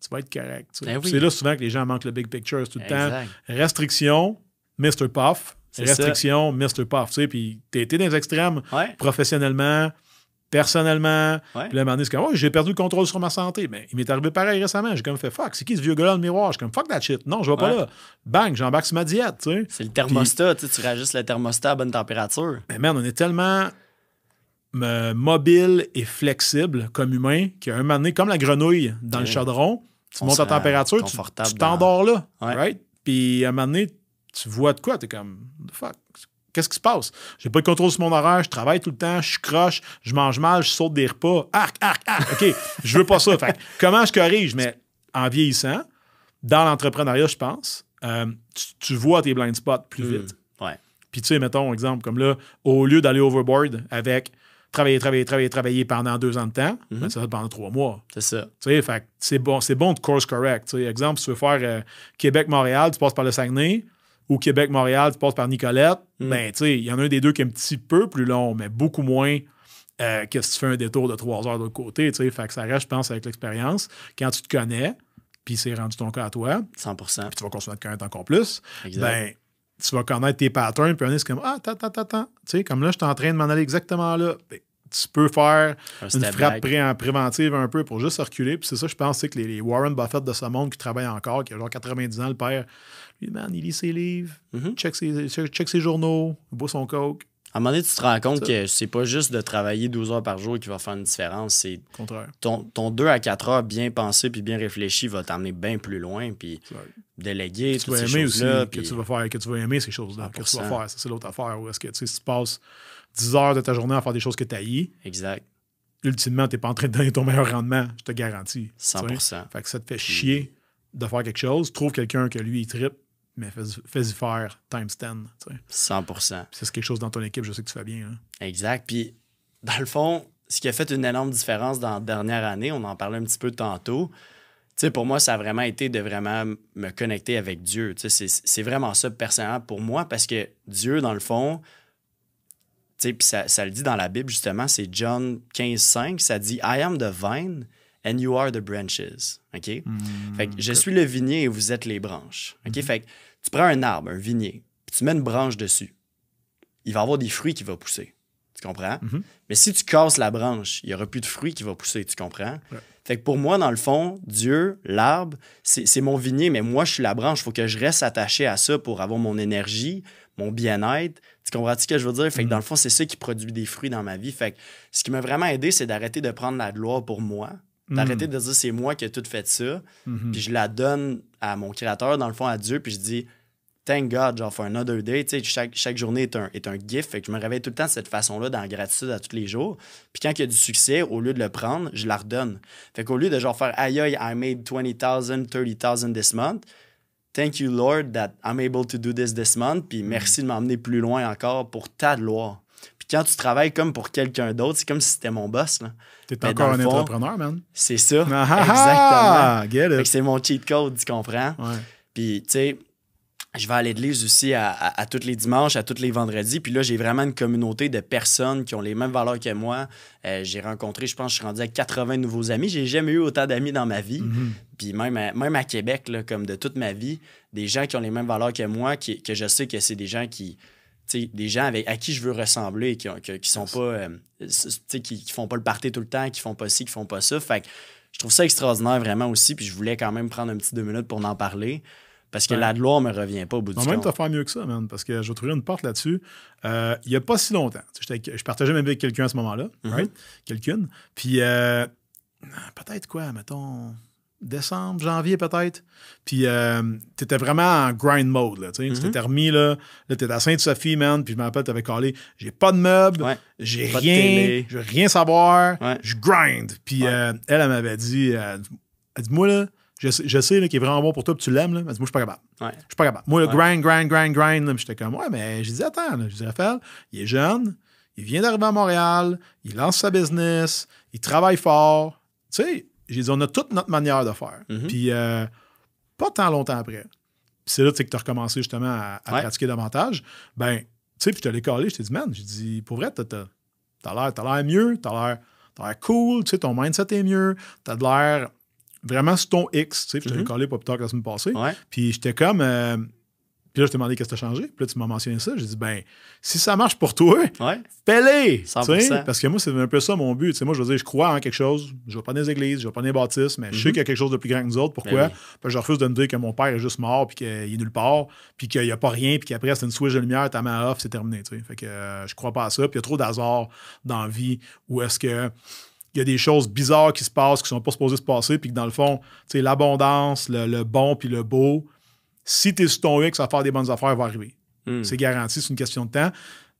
tu vas être correct. Ben oui. C'est là souvent que les gens manquent le big picture tout le temps. Restriction, Mr. Puff. Restriction, Mr. Puff. Tu sais, puis t'es été dans les extrêmes Ouais. professionnellement, personnellement. Ouais. Puis là, à un moment donné, c'est comme, oh, j'ai perdu le contrôle sur ma santé. Mais il m'est arrivé pareil récemment. J'ai comme fait, fuck, c'est qui ce vieux gars-là dans le miroir? Je suis comme, fuck that shit. Non, je vais pas là. Bang, j'embarque sur ma diète, tu sais. C'est le thermostat, tu sais, tu réajustes le thermostat à bonne température. Mais man, on est tellement euh, mobile et flexible comme humain qu'à un moment donné, comme la grenouille dans le chaudron, tu On montes ta température, tu dans- t'endors là. Ouais. Right? Puis à un moment donné, tu vois de quoi? T'es comme, fuck? Qu'est-ce qui se passe? J'ai pas de contrôle sur mon horaire, je travaille tout le temps, je croche, je mange mal, je saute des repas. Arc, arc, arc. OK, je veux pas ça. Fait comment je corrige? Mais en vieillissant, dans l'entrepreneuriat, je pense, euh, tu, tu vois tes blind spots plus Hmm. vite. Ouais. Puis tu sais, mettons, exemple, comme là, au lieu d'aller overboard avec travailler, travailler, travailler, travailler pendant deux ans de temps, Mhm. ben, ça va être pendant trois mois. C'est ça. C'est bon, bon de course correct. Tu sais, exemple, si tu veux faire euh, Québec-Montréal, tu passes par le Saguenay, ou Québec-Montréal, tu passes par Nicolette, Mm. ben, tu sais, il y en a un des deux qui est un petit peu plus long, mais beaucoup moins euh, que si tu fais un détour de trois heures de l'autre côté. Tu sais, fait que ça reste, je pense, avec l'expérience. Quand tu te connais, puis c'est rendu ton cas à toi, 100 puis tu vas continuer à te connaître encore plus, Exact. ben, tu vas connaître tes patterns, puis on est comme Ah, attends, attends, attends. Tu sais, comme là, je suis en train de m'en aller exactement là. Ben, tu peux faire Un une frappe pré- préventive un peu pour juste reculer. Puis c'est ça, je pense, c'est que les, les Warren Buffett de ce monde qui travaillent encore, qui a genre 90 ans, le père, lui, man, il lit ses livres, Mhm. check, ses, check ses journaux, il boit son coke. À un moment donné, tu te rends compte Ça. que c'est pas juste de travailler 12 heures par jour qui va faire une différence. C'est contraire. ton, ton 2 à 4 heures bien pensé puis bien réfléchi va t'emmener bien plus loin. Puis déléguer tu vas aimer aussi choses-là. que puis- tu vas faire, que tu vas aimer ces choses-là. Que tu vas 100%. faire, ça, c'est l'autre affaire. Ou est-ce que tu sais, si tu passes 10 heures de ta journée à faire des choses que tu haïs, Exact. ultimement, tu n'es pas en train de donner ton meilleur rendement, je te garantis. 100 Tu sais? Fait que ça te fait chier de faire quelque chose. Trouve quelqu'un que lui, il trippe, mais fais- fais-y faire times 10. tu sais. 100 Puis c'est quelque chose dans ton équipe, je sais que tu fais bien. hein. Exact. Puis, dans le fond, ce qui a fait une énorme différence dans la dernière année, on en parlait un petit peu tantôt. Tu sais, pour moi, ça a vraiment été de vraiment me connecter avec Dieu. Tu sais, c'est vraiment ça, personnellement, pour moi, parce que Dieu, dans le fond, tu sais, puis ça, ça le dit dans la Bible, justement, c'est John 15, 5, ça dit I am the vine and you are the branches. OK? Fait que je suis le vignier et vous êtes les branches. OK? Fait que tu prends un arbre, un vignier, puis tu mets une branche dessus. Il va avoir des fruits qui vont pousser. Tu comprends? Mhm. Mais si tu casses la branche, il n'y aura plus de fruits qui vont pousser. Tu comprends? Ouais. Fait que pour moi, dans le fond, Dieu, l'arbre, c'est c'est mon vignier, mais moi, je suis la branche. Il faut que je reste attaché à ça pour avoir mon énergie, mon bien-être. Tu comprends ce que je veux dire? Fait que dans le fond, c'est ça qui produit des fruits dans ma vie. Fait que ce qui m'a vraiment aidé, c'est d'arrêter de prendre la gloire pour moi. D'arrêter de dire c'est moi qui ai tout fait ça. Mhm. Puis je la donne à mon créateur, dans le fond, à Dieu. Puis je dis, thank God, genre, for another day. Tu sais, chaque, chaque journée est un, est un gift. Fait que je me réveille tout le temps de cette façon-là, dans la gratitude à tous les jours. Puis quand il y a du succès, au lieu de le prendre, je la redonne. Fait qu'au lieu de genre faire, aïe, aïe, I made 20,000, 30,000 this month. Thank you, Lord, that I'm able to do this this month. Puis merci de m'emmener plus loin encore pour ta gloire. Puis quand tu travailles comme pour quelqu'un d'autre, c'est comme si c'était mon boss. là. T'es Mais encore un fond, entrepreneur, man. C'est ça. Ah, Exactement. ah, que it. c'est mon cheat code, tu comprends? Ouais. Puis, tu sais, je vais à l'église aussi à, à, à tous les dimanches, à tous les vendredis. Puis là, j'ai vraiment une communauté de personnes qui ont les mêmes valeurs que moi. Euh, j'ai rencontré, je pense, je suis rendu à 80 nouveaux amis. J'ai jamais eu autant d'amis dans ma vie. Mhm. Puis même à, même à Québec, là, comme de toute ma vie, des gens qui ont les mêmes valeurs que moi, qui, que je sais que c'est des gens qui. Des gens avec, à qui je veux ressembler, qui, que- qui sont pas. euh, qui, qui font pas le party tout le temps, qui font pas ci, qui font pas ça. Fait que je trouve ça extraordinaire vraiment aussi. Puis je voulais quand même prendre un petit deux minutes pour en parler. Parce que Ouais. la gloire me revient pas au bout du On va même compte. te faire mieux que ça, man, parce que je vais trouver une porte là-dessus. Euh, il n'y a pas si longtemps. Je partageais même avec quelqu'un à ce moment-là, Mhm. right? Quelqu'une. Puis euh, peut-être quoi, mettons, décembre, janvier peut-être. Puis euh, t'étais vraiment en grind mode, là, tu. Tu Mhm. t'étais remis, là. Là, t'étais à Sainte-Sophie, man. Puis je me rappelle, t'avais calé, j'ai pas de meubles, Ouais. j'ai rien, je veux rien savoir, Ouais. je grind. Puis Ouais. euh, elle, elle m'avait dit, euh, elle dit, moi, là, je, sais, sais qu'il est vraiment bon pour toi, puis tu l'aimes, là. Mais moi, je suis pas capable. Je suis pas capable. Moi, le grind, grind, grind, grind, j'étais comme, ouais, mais je dis, attends, je dis, Raphaël, il est jeune, il vient d'arriver à Montréal, il lance sa business, il travaille fort. Tu sais, j'ai dit, on a toute notre manière de faire. Mhm. Puis, euh, pas tant longtemps après. Puis c'est là que tu as recommencé justement à, à Ouais. pratiquer davantage. Ben, tu sais, puis je te l'ai collé, je t'ai dit, man, j'ai dit, pour vrai, t'as, t'as l'air, mieux, t'as l'air, t'as l'air cool, tu sais, ton mindset est mieux, t'as de l'air vraiment sur ton X, tu sais, je te l'ai Mhm. collé pas plus tard que la semaine passée. Puis j'étais comme. euh, puis là, je t'ai demandé qu'est-ce qui a changé. Puis là, tu m'as mentionné ça. J'ai dit, ben, si ça marche pour toi, Ouais. fais-les! Tu 100%. sais, Parce que moi, c'est un peu ça mon but. Tu moi, je veux dire, je crois en quelque chose. Je vais pas dans les églises, je vais pas dans les baptismes, mais je sais Mhm. qu'il y a quelque chose de plus grand que nous autres. Pourquoi? Ben oui. Parce que je refuse de me dire que mon père est juste mort, puis qu'il est nulle part, puis qu'il n'y a pas rien, puis qu'après, c'est une switch de lumière, ta main off, c'est terminé. Tu sais. Fait que euh, je crois pas à ça. Puis il y a trop d'hasard dans la vie où est-ce que. Il y a des choses bizarres qui se passent, qui sont pas supposées se passer, puis que dans le fond, tu l'abondance, le, le bon puis le beau, si tu es sur ton X à faire des bonnes affaires, va arriver. Hmm. C'est garanti, c'est une question de temps.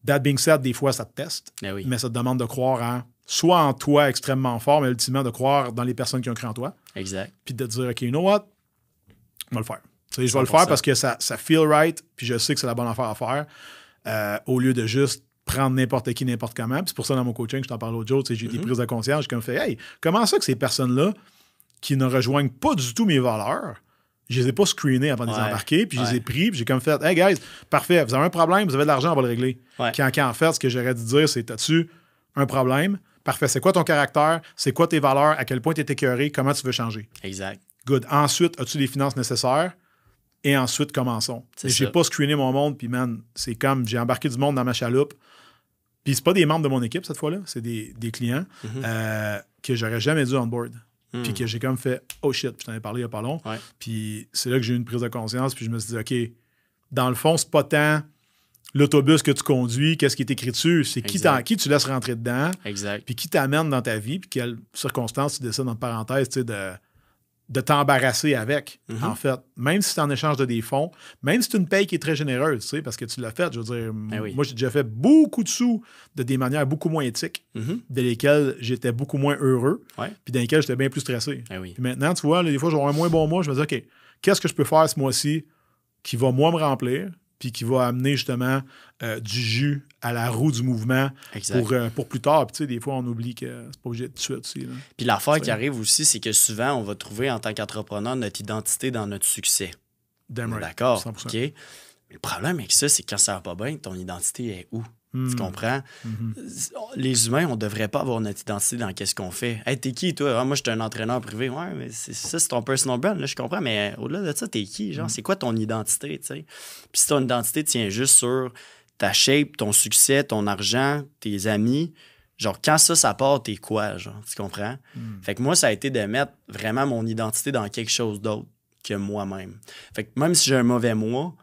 That being said, des fois, ça te teste, oui. mais ça te demande de croire en, soit en toi extrêmement fort, mais ultimement de croire dans les personnes qui ont cru en toi, Exact. puis de te dire, OK, you know what? Je vais le faire. Je vais le 100%. faire parce que ça, ça feel right, puis je sais que c'est la bonne affaire à faire, euh, au lieu de juste prendre n'importe qui, n'importe comment. Puis c'est pour ça, dans mon coaching, je t'en parle l'autre jour, j'ai des Mhm. prises de conscience, j'ai comme fait, hey, comment ça que ces personnes-là, qui ne rejoignent pas du tout mes valeurs, je les ai pas screenées avant de les Ouais. embarquer, puis je les ai pris, puis j'ai comme fait, hey guys, parfait, vous avez un problème, vous avez de l'argent, on va le régler. Ouais. Quand, quand en fait, ce que j'aurais dû dire, c'est, as-tu un problème? Parfait, c'est quoi ton caractère? C'est quoi tes valeurs? À quel point tu es écœuré? Comment tu veux changer? Exact. Good. Ensuite, as-tu les finances nécessaires? Et ensuite, commençons. J'ai pas screené mon monde, puis man, c'est comme j'ai embarqué du monde dans ma chaloupe. Puis c'est pas des membres de mon équipe cette fois-là, c'est des, des clients Mhm. euh, que j'aurais jamais dû on board. Hmm. Puis que j'ai comme fait oh shit, puis je t'en ai parlé il y a pas long. Ouais. Puis c'est là que j'ai eu une prise de conscience, puis je me suis dit, OK, dans le fond, c'est pas tant l'autobus que tu conduis, qu'est-ce qui est écrit dessus, c'est qui, qui tu laisses rentrer dedans, Exact. puis qui t'amène dans ta vie, puis quelles circonstances tu décides, entre parenthèses, tu sais, de, de t'embarrasser avec, Mhm. en fait. Même si c'est en échange de des fonds, même si c'est une paye qui est très généreuse, tu sais, parce que tu l'as fait, je veux dire, Ben oui. moi, j'ai déjà fait beaucoup de sous de des manières beaucoup moins éthiques, Mhm. de lesquelles j'étais beaucoup moins heureux, Ouais. puis dans lesquelles j'étais bien plus stressé. Ben oui. Puis maintenant, tu vois, là, des fois, j'ai un moins bon mois, je me dis, OK, qu'est-ce que je peux faire ce mois-ci qui va, moi, me remplir, puis qui va amener justement euh, du jus à la roue du mouvement Exact. pour, euh, pour plus tard. Puis, tu sais, des fois, on oublie que c'est pas obligé de suite aussi. là. Puis l'affaire qui arrive aussi, c'est que souvent, on va trouver en tant qu'entrepreneur notre identité dans notre succès. Right. D'accord? 100%. OK? Mais le problème avec ça, c'est que quand ça va pas bien, ton identité est où? Hmm. Tu comprends? Mhm. Les humains, on devrait pas avoir notre identité dans qu'est-ce qu'on fait. Hey, t'es qui, toi? Ah, moi, je suis un entraîneur privé. Ouais, mais c'est- ça, c'est ton personal brand, là, je comprends. Mais au-delà de ça, t'es qui? Genre, Mm. c'est quoi ton identité, tu sais? Puis si ton identité tient juste sur ta shape, ton succès, ton argent, tes amis, genre, quand ça, ça part, t'es quoi, genre? Tu comprends? Mm. Fait que moi, ça a été de mettre vraiment mon identité dans quelque chose d'autre que moi-même. Fait que même si j'ai un mauvais mois,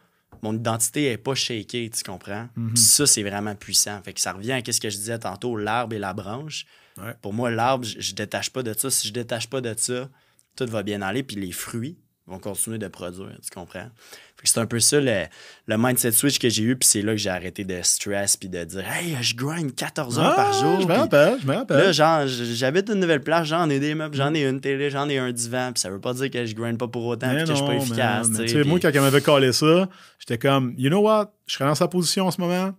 mon identité est pas shakée, tu comprends? Puis ça, c'est vraiment puissant. Fait que ça revient à ce que je disais tantôt, l'arbre et la branche. Ouais. Pour moi, l'arbre, je, je détache pas de ça. Si je détache pas de ça, tout va bien aller. Puis les fruits vont continuer de produire, tu comprends? C'est un peu ça le, le mindset switch que j'ai eu. Puis c'est là que j'ai arrêté de stress puis de dire « Hey, je grind 14 heures par Ah, jour. Je me rappelle, je me rappelle. Là, genre, j'habite une nouvelle place, j'en ai des meubles, j'en ai une télé, j'en ai un divan, puis ça veut pas dire que je grind pas pour autant, puis que je suis pas efficace. Moi, quand elle m'avait collé ça, j'étais comme, you know what? Je serais dans sa position en ce moment.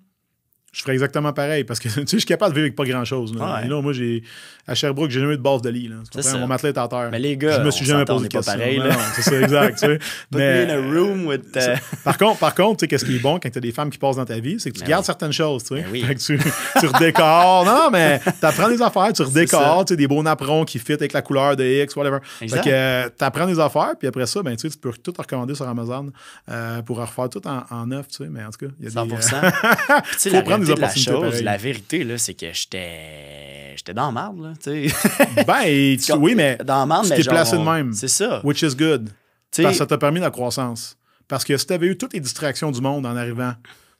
Je ferais exactement pareil parce que tu sais, je suis capable de vivre avec pas grand-chose. là. Ouais. You know, moi, j'ai à Sherbrooke, j'ai jamais eu de base de lit. Là. Tu ça. Mon matelas est à terre. Mais les gars, je me suis jamais posé de est pas question. pareil, là. Non, non, c'est ça, exact. tu sais. Put Mais- me in a room with. uh, Par contre, par contre, tu sais, qu'est-ce qui est bon quand tu as des femmes qui passent dans ta vie, c'est que tu gardes oui. certaines choses, tu sais. Oui. Fait que tu, tu redécores. Non, mais tu apprends des affaires, tu redécores, tu sais, des beaux napperons qui fit avec la couleur de X, whatever. Exact. Fait que tu apprends des affaires, puis après ça, ben, tu sais, tu peux tout recommander sur Amazon euh, pour refaire tout en, en neuf, tu sais. Mais en tout cas, il y a 100 des. Puis, euh, la de chose, vérité, là, c'est que j'étais. J'étais dans marde, là, tu sais. ben, tu- oui, mais Dans marde, tu t'es placé de même. C'est ça. which is good. Parce que ça t'a permis la croissance. Parce que si tu avais eu toutes les distractions du monde en arrivant,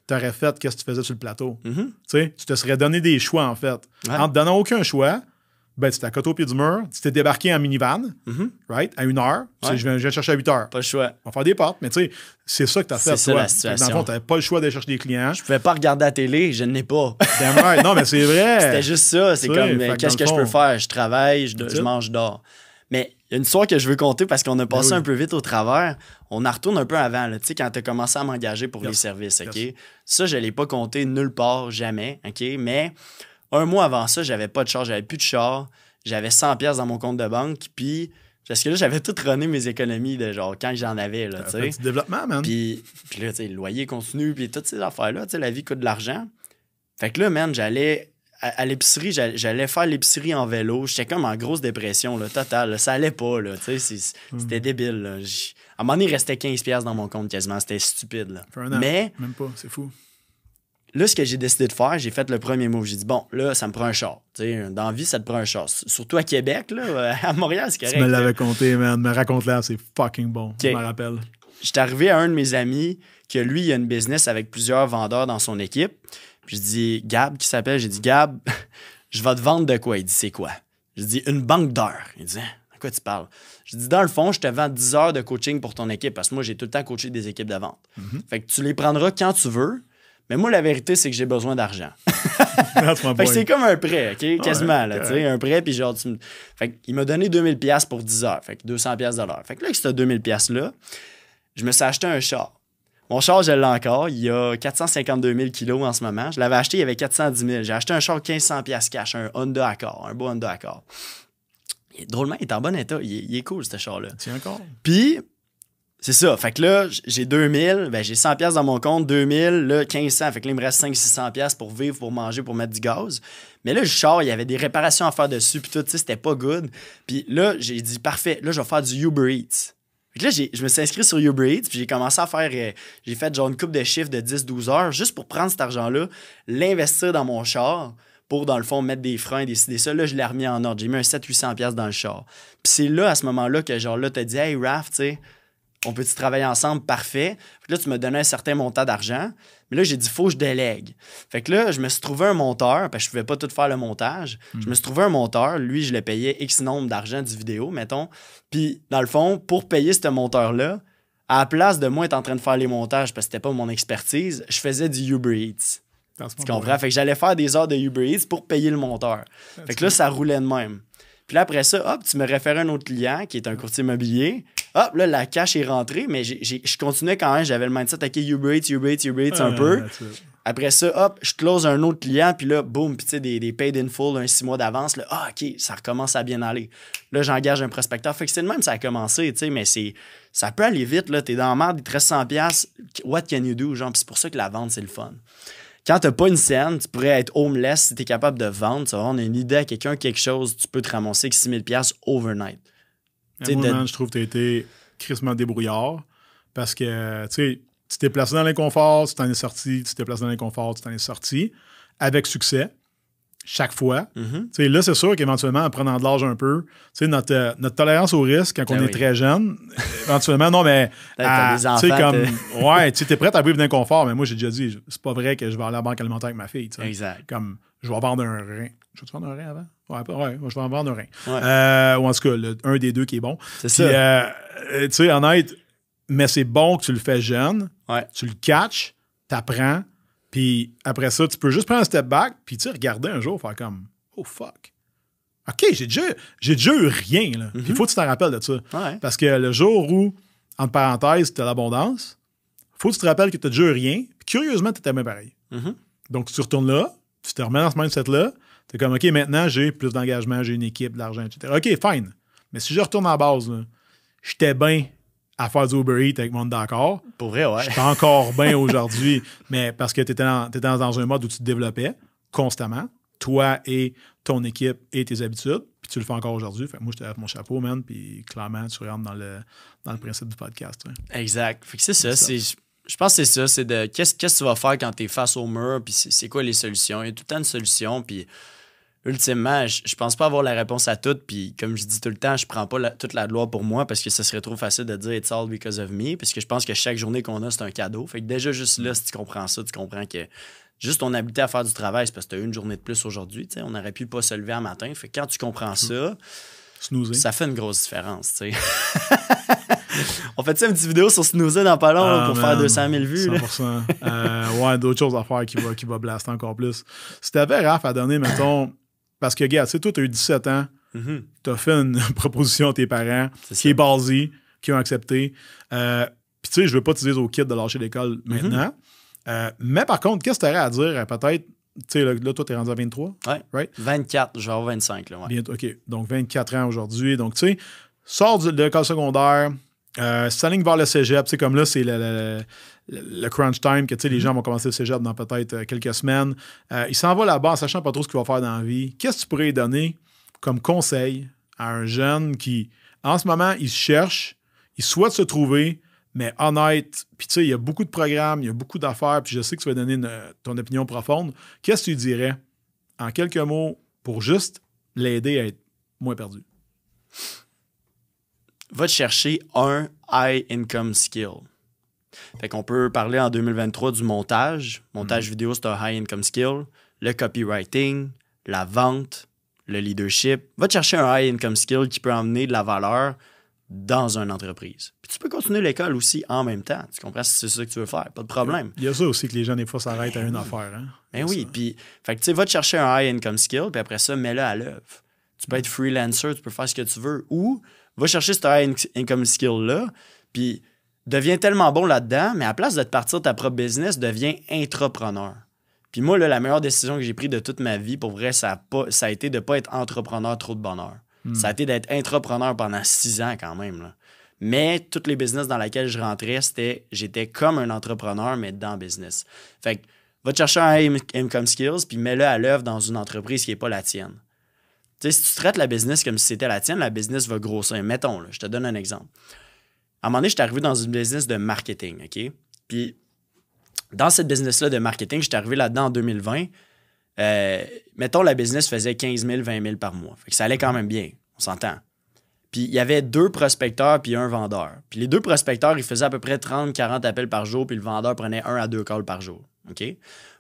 tu aurais fait qu'est-ce que tu faisais sur le plateau. mhm, Tu te serais donné des choix, en fait. Ouais. En te donnant aucun choix, ben, tu t'es à côté au pied du mur, tu t'es débarqué en minivan, mhm, right, à une heure. Tu sais, Ouais. Je, viens, je viens te chercher à 8 heures. pas le choix. On va faire des portes, mais tu sais, c'est ça que tu as C'est fait, ça, toi. la que Dans le situation. fond, tu n'avais pas le choix d'aller chercher des clients. Je pouvais pas regarder la télé, je n'ai pas. Damn right. Non, mais c'est vrai. C'était juste ça. C'est comme, mais qu'est-ce que je peux faire? Je travaille, je, mange, je dors. Mais il y a une histoire que je veux compter parce qu'on a passé ben un peu vite au travers. On en retourne un peu avant, tu sais, quand tu as commencé à m'engager pour les services, OK? Ça, je ne l'ai pas compté nulle part, jamais, OK? Mais un mois avant ça, j'avais pas de char, j'avais plus de char, j'avais 100 pièces dans mon compte de banque, puis parce que là, j'avais tout runné mes économies de genre quand j'en avais, là, tu sais. développement, man. Puis, puis là, tu sais, le loyer continue, puis toutes ces affaires-là, tu sais, la vie coûte de l'argent. Fait que là, man, j'allais à, l'épicerie, j'allais faire l'épicerie en vélo. J'étais comme en grosse dépression, là, totale. Ça allait pas, là. C'était hmm. débile, là. À un moment donné, il restait 15$ dans mon compte quasiment. C'était stupide, là. Mais. Même pas, c'est fou. Là, ce que j'ai décidé de faire, j'ai fait le premier move. J'ai dit, bon, là, ça me prend un char. dans la vie, ça te prend un char. Surtout à Québec, là, à Montréal, c'est correct. Tu me l'avais compté, man. Me raconte là, c'est fucking bon. Je me rappelle. J'étais arrivé à un de mes amis que lui, il a une business avec plusieurs vendeurs dans son équipe. Puis je dis, Gab, qui s'appelle, j'ai dit, Gab, je vais te vendre de quoi? Il dit, c'est quoi? Je dis, une banque d'heures. Il dit, hein, de quoi tu parles? Je dis, dans le fond, je te vends 10 heures de coaching pour ton équipe parce que moi, j'ai tout le temps coaché des équipes de vente. Mhm. Fait que tu les prendras quand tu veux. Mais moi, la vérité, c'est que j'ai besoin d'argent. fait que c'est comme un prêt, OK? Quasiment, là, tu sais, un prêt, puis genre, tu Fait qu'il m'a donné 2000$ pour 10 heures. Fait que 200$ de l'heure. Fait que là, avec ce 2000$-là, je me suis acheté un char. Mon char, je l'ai encore. Il y a 452 000 kilos en ce moment. Je l'avais acheté, il y avait 410 000. J'ai acheté un char 1500 pièces cash, un Honda Accord, un beau Honda Accord. drôlement, il est en bon état. Il est, cool, ce char-là. Tiens encore. Puis, c'est ça. Fait que là, j'ai 2000, ben j'ai 100 pièces dans mon compte, 2000, là, 1500. Fait que là, il me reste 500-600 pièces pour vivre, pour manger, pour mettre du gaz. Mais là, le char, il y avait des réparations à faire dessus, puis tout, tu sais, c'était pas good. Puis là, j'ai dit, parfait, là, je vais faire du Uber Eats là, je me suis inscrit sur Uber Eats, puis j'ai commencé à faire. Euh, j'ai fait genre une coupe de chiffres de 10-12 heures juste pour prendre cet argent-là, l'investir dans mon char pour, dans le fond, mettre des freins, décider ça. Là, je l'ai remis en ordre. J'ai mis un 700-800$ dans le char. Puis c'est là, à ce moment-là, que genre là, t'as dit, hey, Raph, tu sais, on peut-tu travailler ensemble? Parfait. Là, tu me donnais un certain montant d'argent. Mais là, j'ai dit, faut que je délègue. Fait que là, je me suis trouvé un monteur, parce que je pouvais pas tout faire le montage. Je hmm. me suis trouvé un monteur. Lui, je le payais X nombre d'argent du vidéo, mettons. Puis, dans le fond, pour payer ce monteur-là, à la place de moi être en train de faire les montages, parce que c'était pas mon expertise, je faisais du Uber Eats. Tu comprends? Fait que j'allais faire des heures de Uber Eats pour payer le monteur. Fait que là, ça roulait de même. Puis là, après ça, hop, tu me référais un autre client qui est un courtier immobilier. Hop, là, la cash est rentrée, mais je continuais quand même. J'avais le mindset, OK, Uber Eats, Uber Eats, Uber Eats un peu. Après ça, hop, je close un autre client, puis là, boum, puis tu sais, des, des paid in full, un six mois d'avance. Là, ah, OK, ça recommence à bien aller. Là, j'engage un prospecteur. Fait que c'est le même, ça a commencé, tu sais, mais c'est ça peut aller vite, là. T'es dans la merde, il te reste 100$. What can you do? Genre, c'est pour ça que la vente, c'est le fun. Quand t'as pas une scène, tu pourrais être homeless si t'es capable de vendre. Tu vas vendre une idée à quelqu'un, quelque chose, tu peux te ramasser avec 6000$ overnight. Moi, je trouve que t'as été crissement débrouillard parce que, tu sais, tu t'es placé dans l'inconfort, tu t'en es sorti, tu t'es placé dans l'inconfort, tu t'en es sorti avec succès chaque fois. Mm-hmm. Là, c'est sûr qu'éventuellement, en prenant de l'âge un peu, notre, euh, notre tolérance au risque quand on ben est très jeune, éventuellement, non, mais. Tu comme. ouais, tu es prêt à vivre d'inconfort, mais moi, j'ai déjà dit, c'est pas vrai que je vais aller à la banque alimentaire avec ma fille. Exact. Comme, je vais vendre un rein. Je vais te vendre un rein avant? Ouais, ouais, je vais en vendre un rein. Euh, ou en tout cas, un des deux qui est bon. C'est ça. Euh, tu sais, honnête, mais c'est bon que tu le fais jeune. Tu le catches, t'apprends puis après ça, tu peux juste prendre un step back, puis tu regarder un jour, faire comme Oh fuck. OK, j'ai déjà, j'ai déjà eu rien. Là. il faut que tu t'en rappelles de ça. Parce que le jour où, entre parenthèses, tu as l'abondance, faut que tu te rappelles que tu as déjà eu rien. Puis curieusement, tu étais même pareil. Mm-hmm. Donc, tu retournes là, tu te remets dans ce mindset-là. Tu es comme OK, maintenant, j'ai plus d'engagement, j'ai une équipe, de l'argent, etc. OK, fine. Mais si je retourne en base, j'étais bien à faire du Uber Eats avec mon d'accord. Pour vrai, ouais. Je suis encore bien aujourd'hui, mais parce que tu étais, dans, un mode où tu te développais constamment, toi et ton équipe et tes habitudes, puis tu le fais encore aujourd'hui. Fait moi, je te lève mon chapeau, man, puis clairement, tu rentres dans le, dans le principe du podcast. Exact. Fait que c'est ça. je pense que c'est ça. C'est de qu'est-ce que tu vas faire quand tu es face au mur, puis c'est quoi les solutions? Il y a tout le temps une solution, puis ultimement, je, je, pense pas avoir la réponse à tout. Puis comme je dis tout le temps, je prends pas toute la gloire pour moi parce que ce serait trop facile de dire it's all because of me. Parce que je pense que chaque journée qu'on a, c'est un cadeau. Fait que déjà, juste là, si tu comprends ça, tu comprends que juste ton habileté à faire du travail, c'est parce que tu as une journée de plus aujourd'hui. On aurait pu pas se lever un matin. Fait que quand tu comprends ça, ça fait une grosse différence. On fait un petite vidéo sur snoozer dans pas long ah, pour faire 200 000 vues. 100%. euh, ouais, d'autres choses à faire qui va, qui va blaster encore plus. Si t'avais Raph à donner, mettons, parce que, regarde, tu sais, toi, tu as eu 17 ans. mm-hmm. tu as fait une proposition à tes parents qui est basée, qui ont accepté. Euh, puis tu sais, je veux pas te dire aux kids de lâcher l'école mm-hmm. maintenant. Euh, mais par contre, qu'est-ce que tu aurais à dire peut-être tu sais, là, toi, tu es rendu à 23. Oui. Right? 24, genre 25. Là, ouais. OK. Donc, 24 ans aujourd'hui. Donc, tu sais, sors de l'école secondaire, euh, s'aligne vers le cégep. Tu sais, comme là, c'est le, le, crunch time, que tu sais, les mm-hmm. gens vont commencer le cégep dans peut-être euh, quelques semaines. Euh, il s'en va là-bas en sachant pas trop ce qu'il va faire dans la vie. Qu'est-ce que tu pourrais donner comme conseil à un jeune qui, en ce moment, il cherche, il souhaite se trouver, mais honnête, puis tu sais, il y a beaucoup de programmes, il y a beaucoup d'affaires, puis je sais que tu vas donner ton opinion profonde. Qu'est-ce que tu dirais, en quelques mots, pour juste l'aider à être moins perdu? Va te chercher un high income skill. Fait qu'on peut parler en 2023 du montage. Montage mm. vidéo, c'est un high income skill. Le copywriting, la vente, le leadership. Va te chercher un high income skill qui peut emmener de la valeur dans une entreprise. Puis tu peux continuer l'école aussi en même temps. Tu comprends? Si c'est ça que tu veux faire, pas de problème. Il y a ça aussi que les gens, des fois, s'arrêtent à une affaire. Hein? Ben oui, puis, fait que tu sais, va te chercher un high income skill, puis après ça, mets-le à l'œuvre. Tu peux être freelancer, tu peux faire ce que tu veux, ou va chercher ce high income skill-là, puis deviens tellement bon là-dedans, mais à place de te partir de ta propre business, deviens entrepreneur. Puis moi, là, la meilleure décision que j'ai prise de toute ma vie, pour vrai, ça a, pas, ça a été de ne pas être entrepreneur trop de bonheur. Hmm. Ça a été d'être entrepreneur pendant six ans quand même. Mais toutes les business dans lesquels je rentrais, c'était j'étais comme un entrepreneur, mais dans business. Fait que va te chercher un income skills, puis mets-le à l'œuvre dans une entreprise qui n'est pas la tienne. Tu sais, si tu traites la business comme si c'était la tienne, la business va grossir. Mettons, je te donne un exemple. À un moment donné, je suis arrivé dans une business de marketing, OK? Puis, dans cette business-là de marketing, je suis arrivé là-dedans en 2020. Euh, mettons, la business faisait 15 000, 20 000 par mois. Ça allait quand même bien, on s'entend. Puis il y avait deux prospecteurs puis un vendeur. Puis les deux prospecteurs, ils faisaient à peu près 30, 40 appels par jour, puis le vendeur prenait un à deux calls par jour. OK?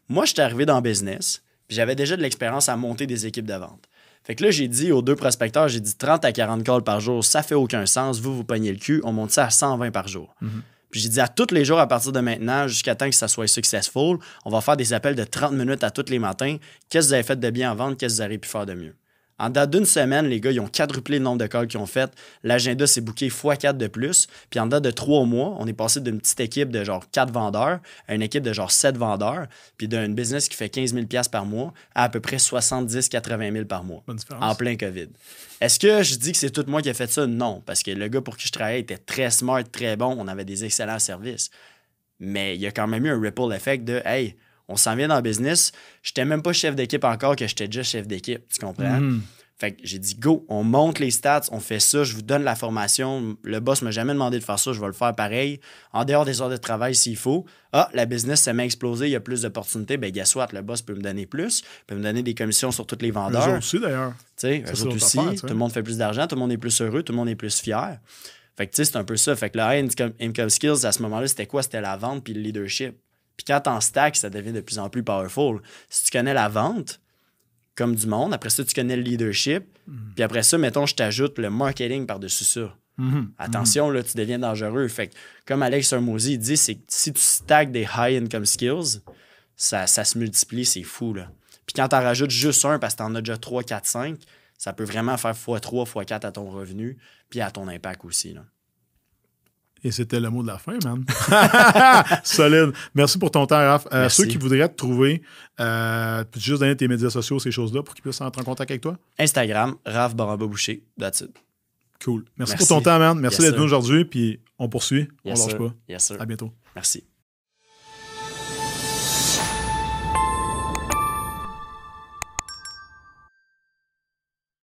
Moi, je suis arrivé dans le business, puis j'avais déjà de l'expérience à monter des équipes de vente. Fait que là, j'ai dit aux deux prospecteurs, j'ai dit 30 à 40 calls par jour, ça fait aucun sens. Vous, vous pognez le cul, on monte ça à 120 par jour. Mm-hmm. Puis j'ai dit à tous les jours à partir de maintenant, jusqu'à temps que ça soit successful, on va faire des appels de 30 minutes à tous les matins. Qu'est-ce que vous avez fait de bien en vente? Qu'est-ce que vous avez pu faire de mieux? En date d'une semaine, les gars, ils ont quadruplé le nombre de calls qu'ils ont fait. L'agenda s'est booké x4 de plus. Puis en date de trois mois, on est passé d'une petite équipe de genre 4 vendeurs à une équipe de genre 7 vendeurs. Puis d'une business qui fait 15 000 par mois à à peu près 70-80 000 par mois. En plein COVID. Est-ce que je dis que c'est tout moi qui ai fait ça? Non. Parce que le gars pour qui je travaillais était très smart, très bon. On avait des excellents services. Mais il y a quand même eu un ripple effect de Hey, on s'en vient dans le business. J'étais même pas chef d'équipe encore, que j'étais déjà chef d'équipe. Tu comprends? Mhm. Fait que j'ai dit, go, on monte les stats, on fait ça, je vous donne la formation. Le boss m'a jamais demandé de faire ça, je vais le faire pareil. En dehors des heures de travail s'il faut. Ah, la business, ça m'a explosé, il y a plus d'opportunités. Ben, guess what, le boss peut me donner plus, peut me donner des commissions sur tous les vendeurs. Eux aussi, d'ailleurs. Tu sais, aussi. tout le monde fait plus d'argent, tout le monde est plus heureux, tout le monde est plus fier. Fait que, tu sais, c'est un peu ça. Fait que le high income skills, à ce moment-là, c'était quoi? C'était la vente puis le leadership. Puis quand en stack, ça devient de plus en plus powerful. Si tu connais la vente, comme du monde, après ça, tu connais le leadership, mhm. puis après ça, mettons, je t'ajoute le marketing par-dessus ça. Mhm. Attention, là, tu deviens dangereux. Fait que, comme Alex Hermosi dit, c'est si tu stacks des high income skills, ça, ça se multiplie, c'est fou. Là. Puis quand tu en rajoutes juste un parce que tu en as déjà 3, 4, 5, ça peut vraiment faire x3, x4 à ton revenu, puis à ton impact aussi. Là. Et c'était le mot de la fin, man. Solide. Merci pour ton temps, Raph. Euh, ceux qui voudraient te trouver, euh, peux juste donner tes médias sociaux, ces choses-là, pour qu'ils puissent entrer en contact avec toi? Instagram, Raph Baramba Boucher. That's it. Cool. Merci, pour ton temps, man. Merci d'être venu aujourd'hui. Puis on poursuit. on ne lâche pas. Yes, sir. À bientôt. Merci.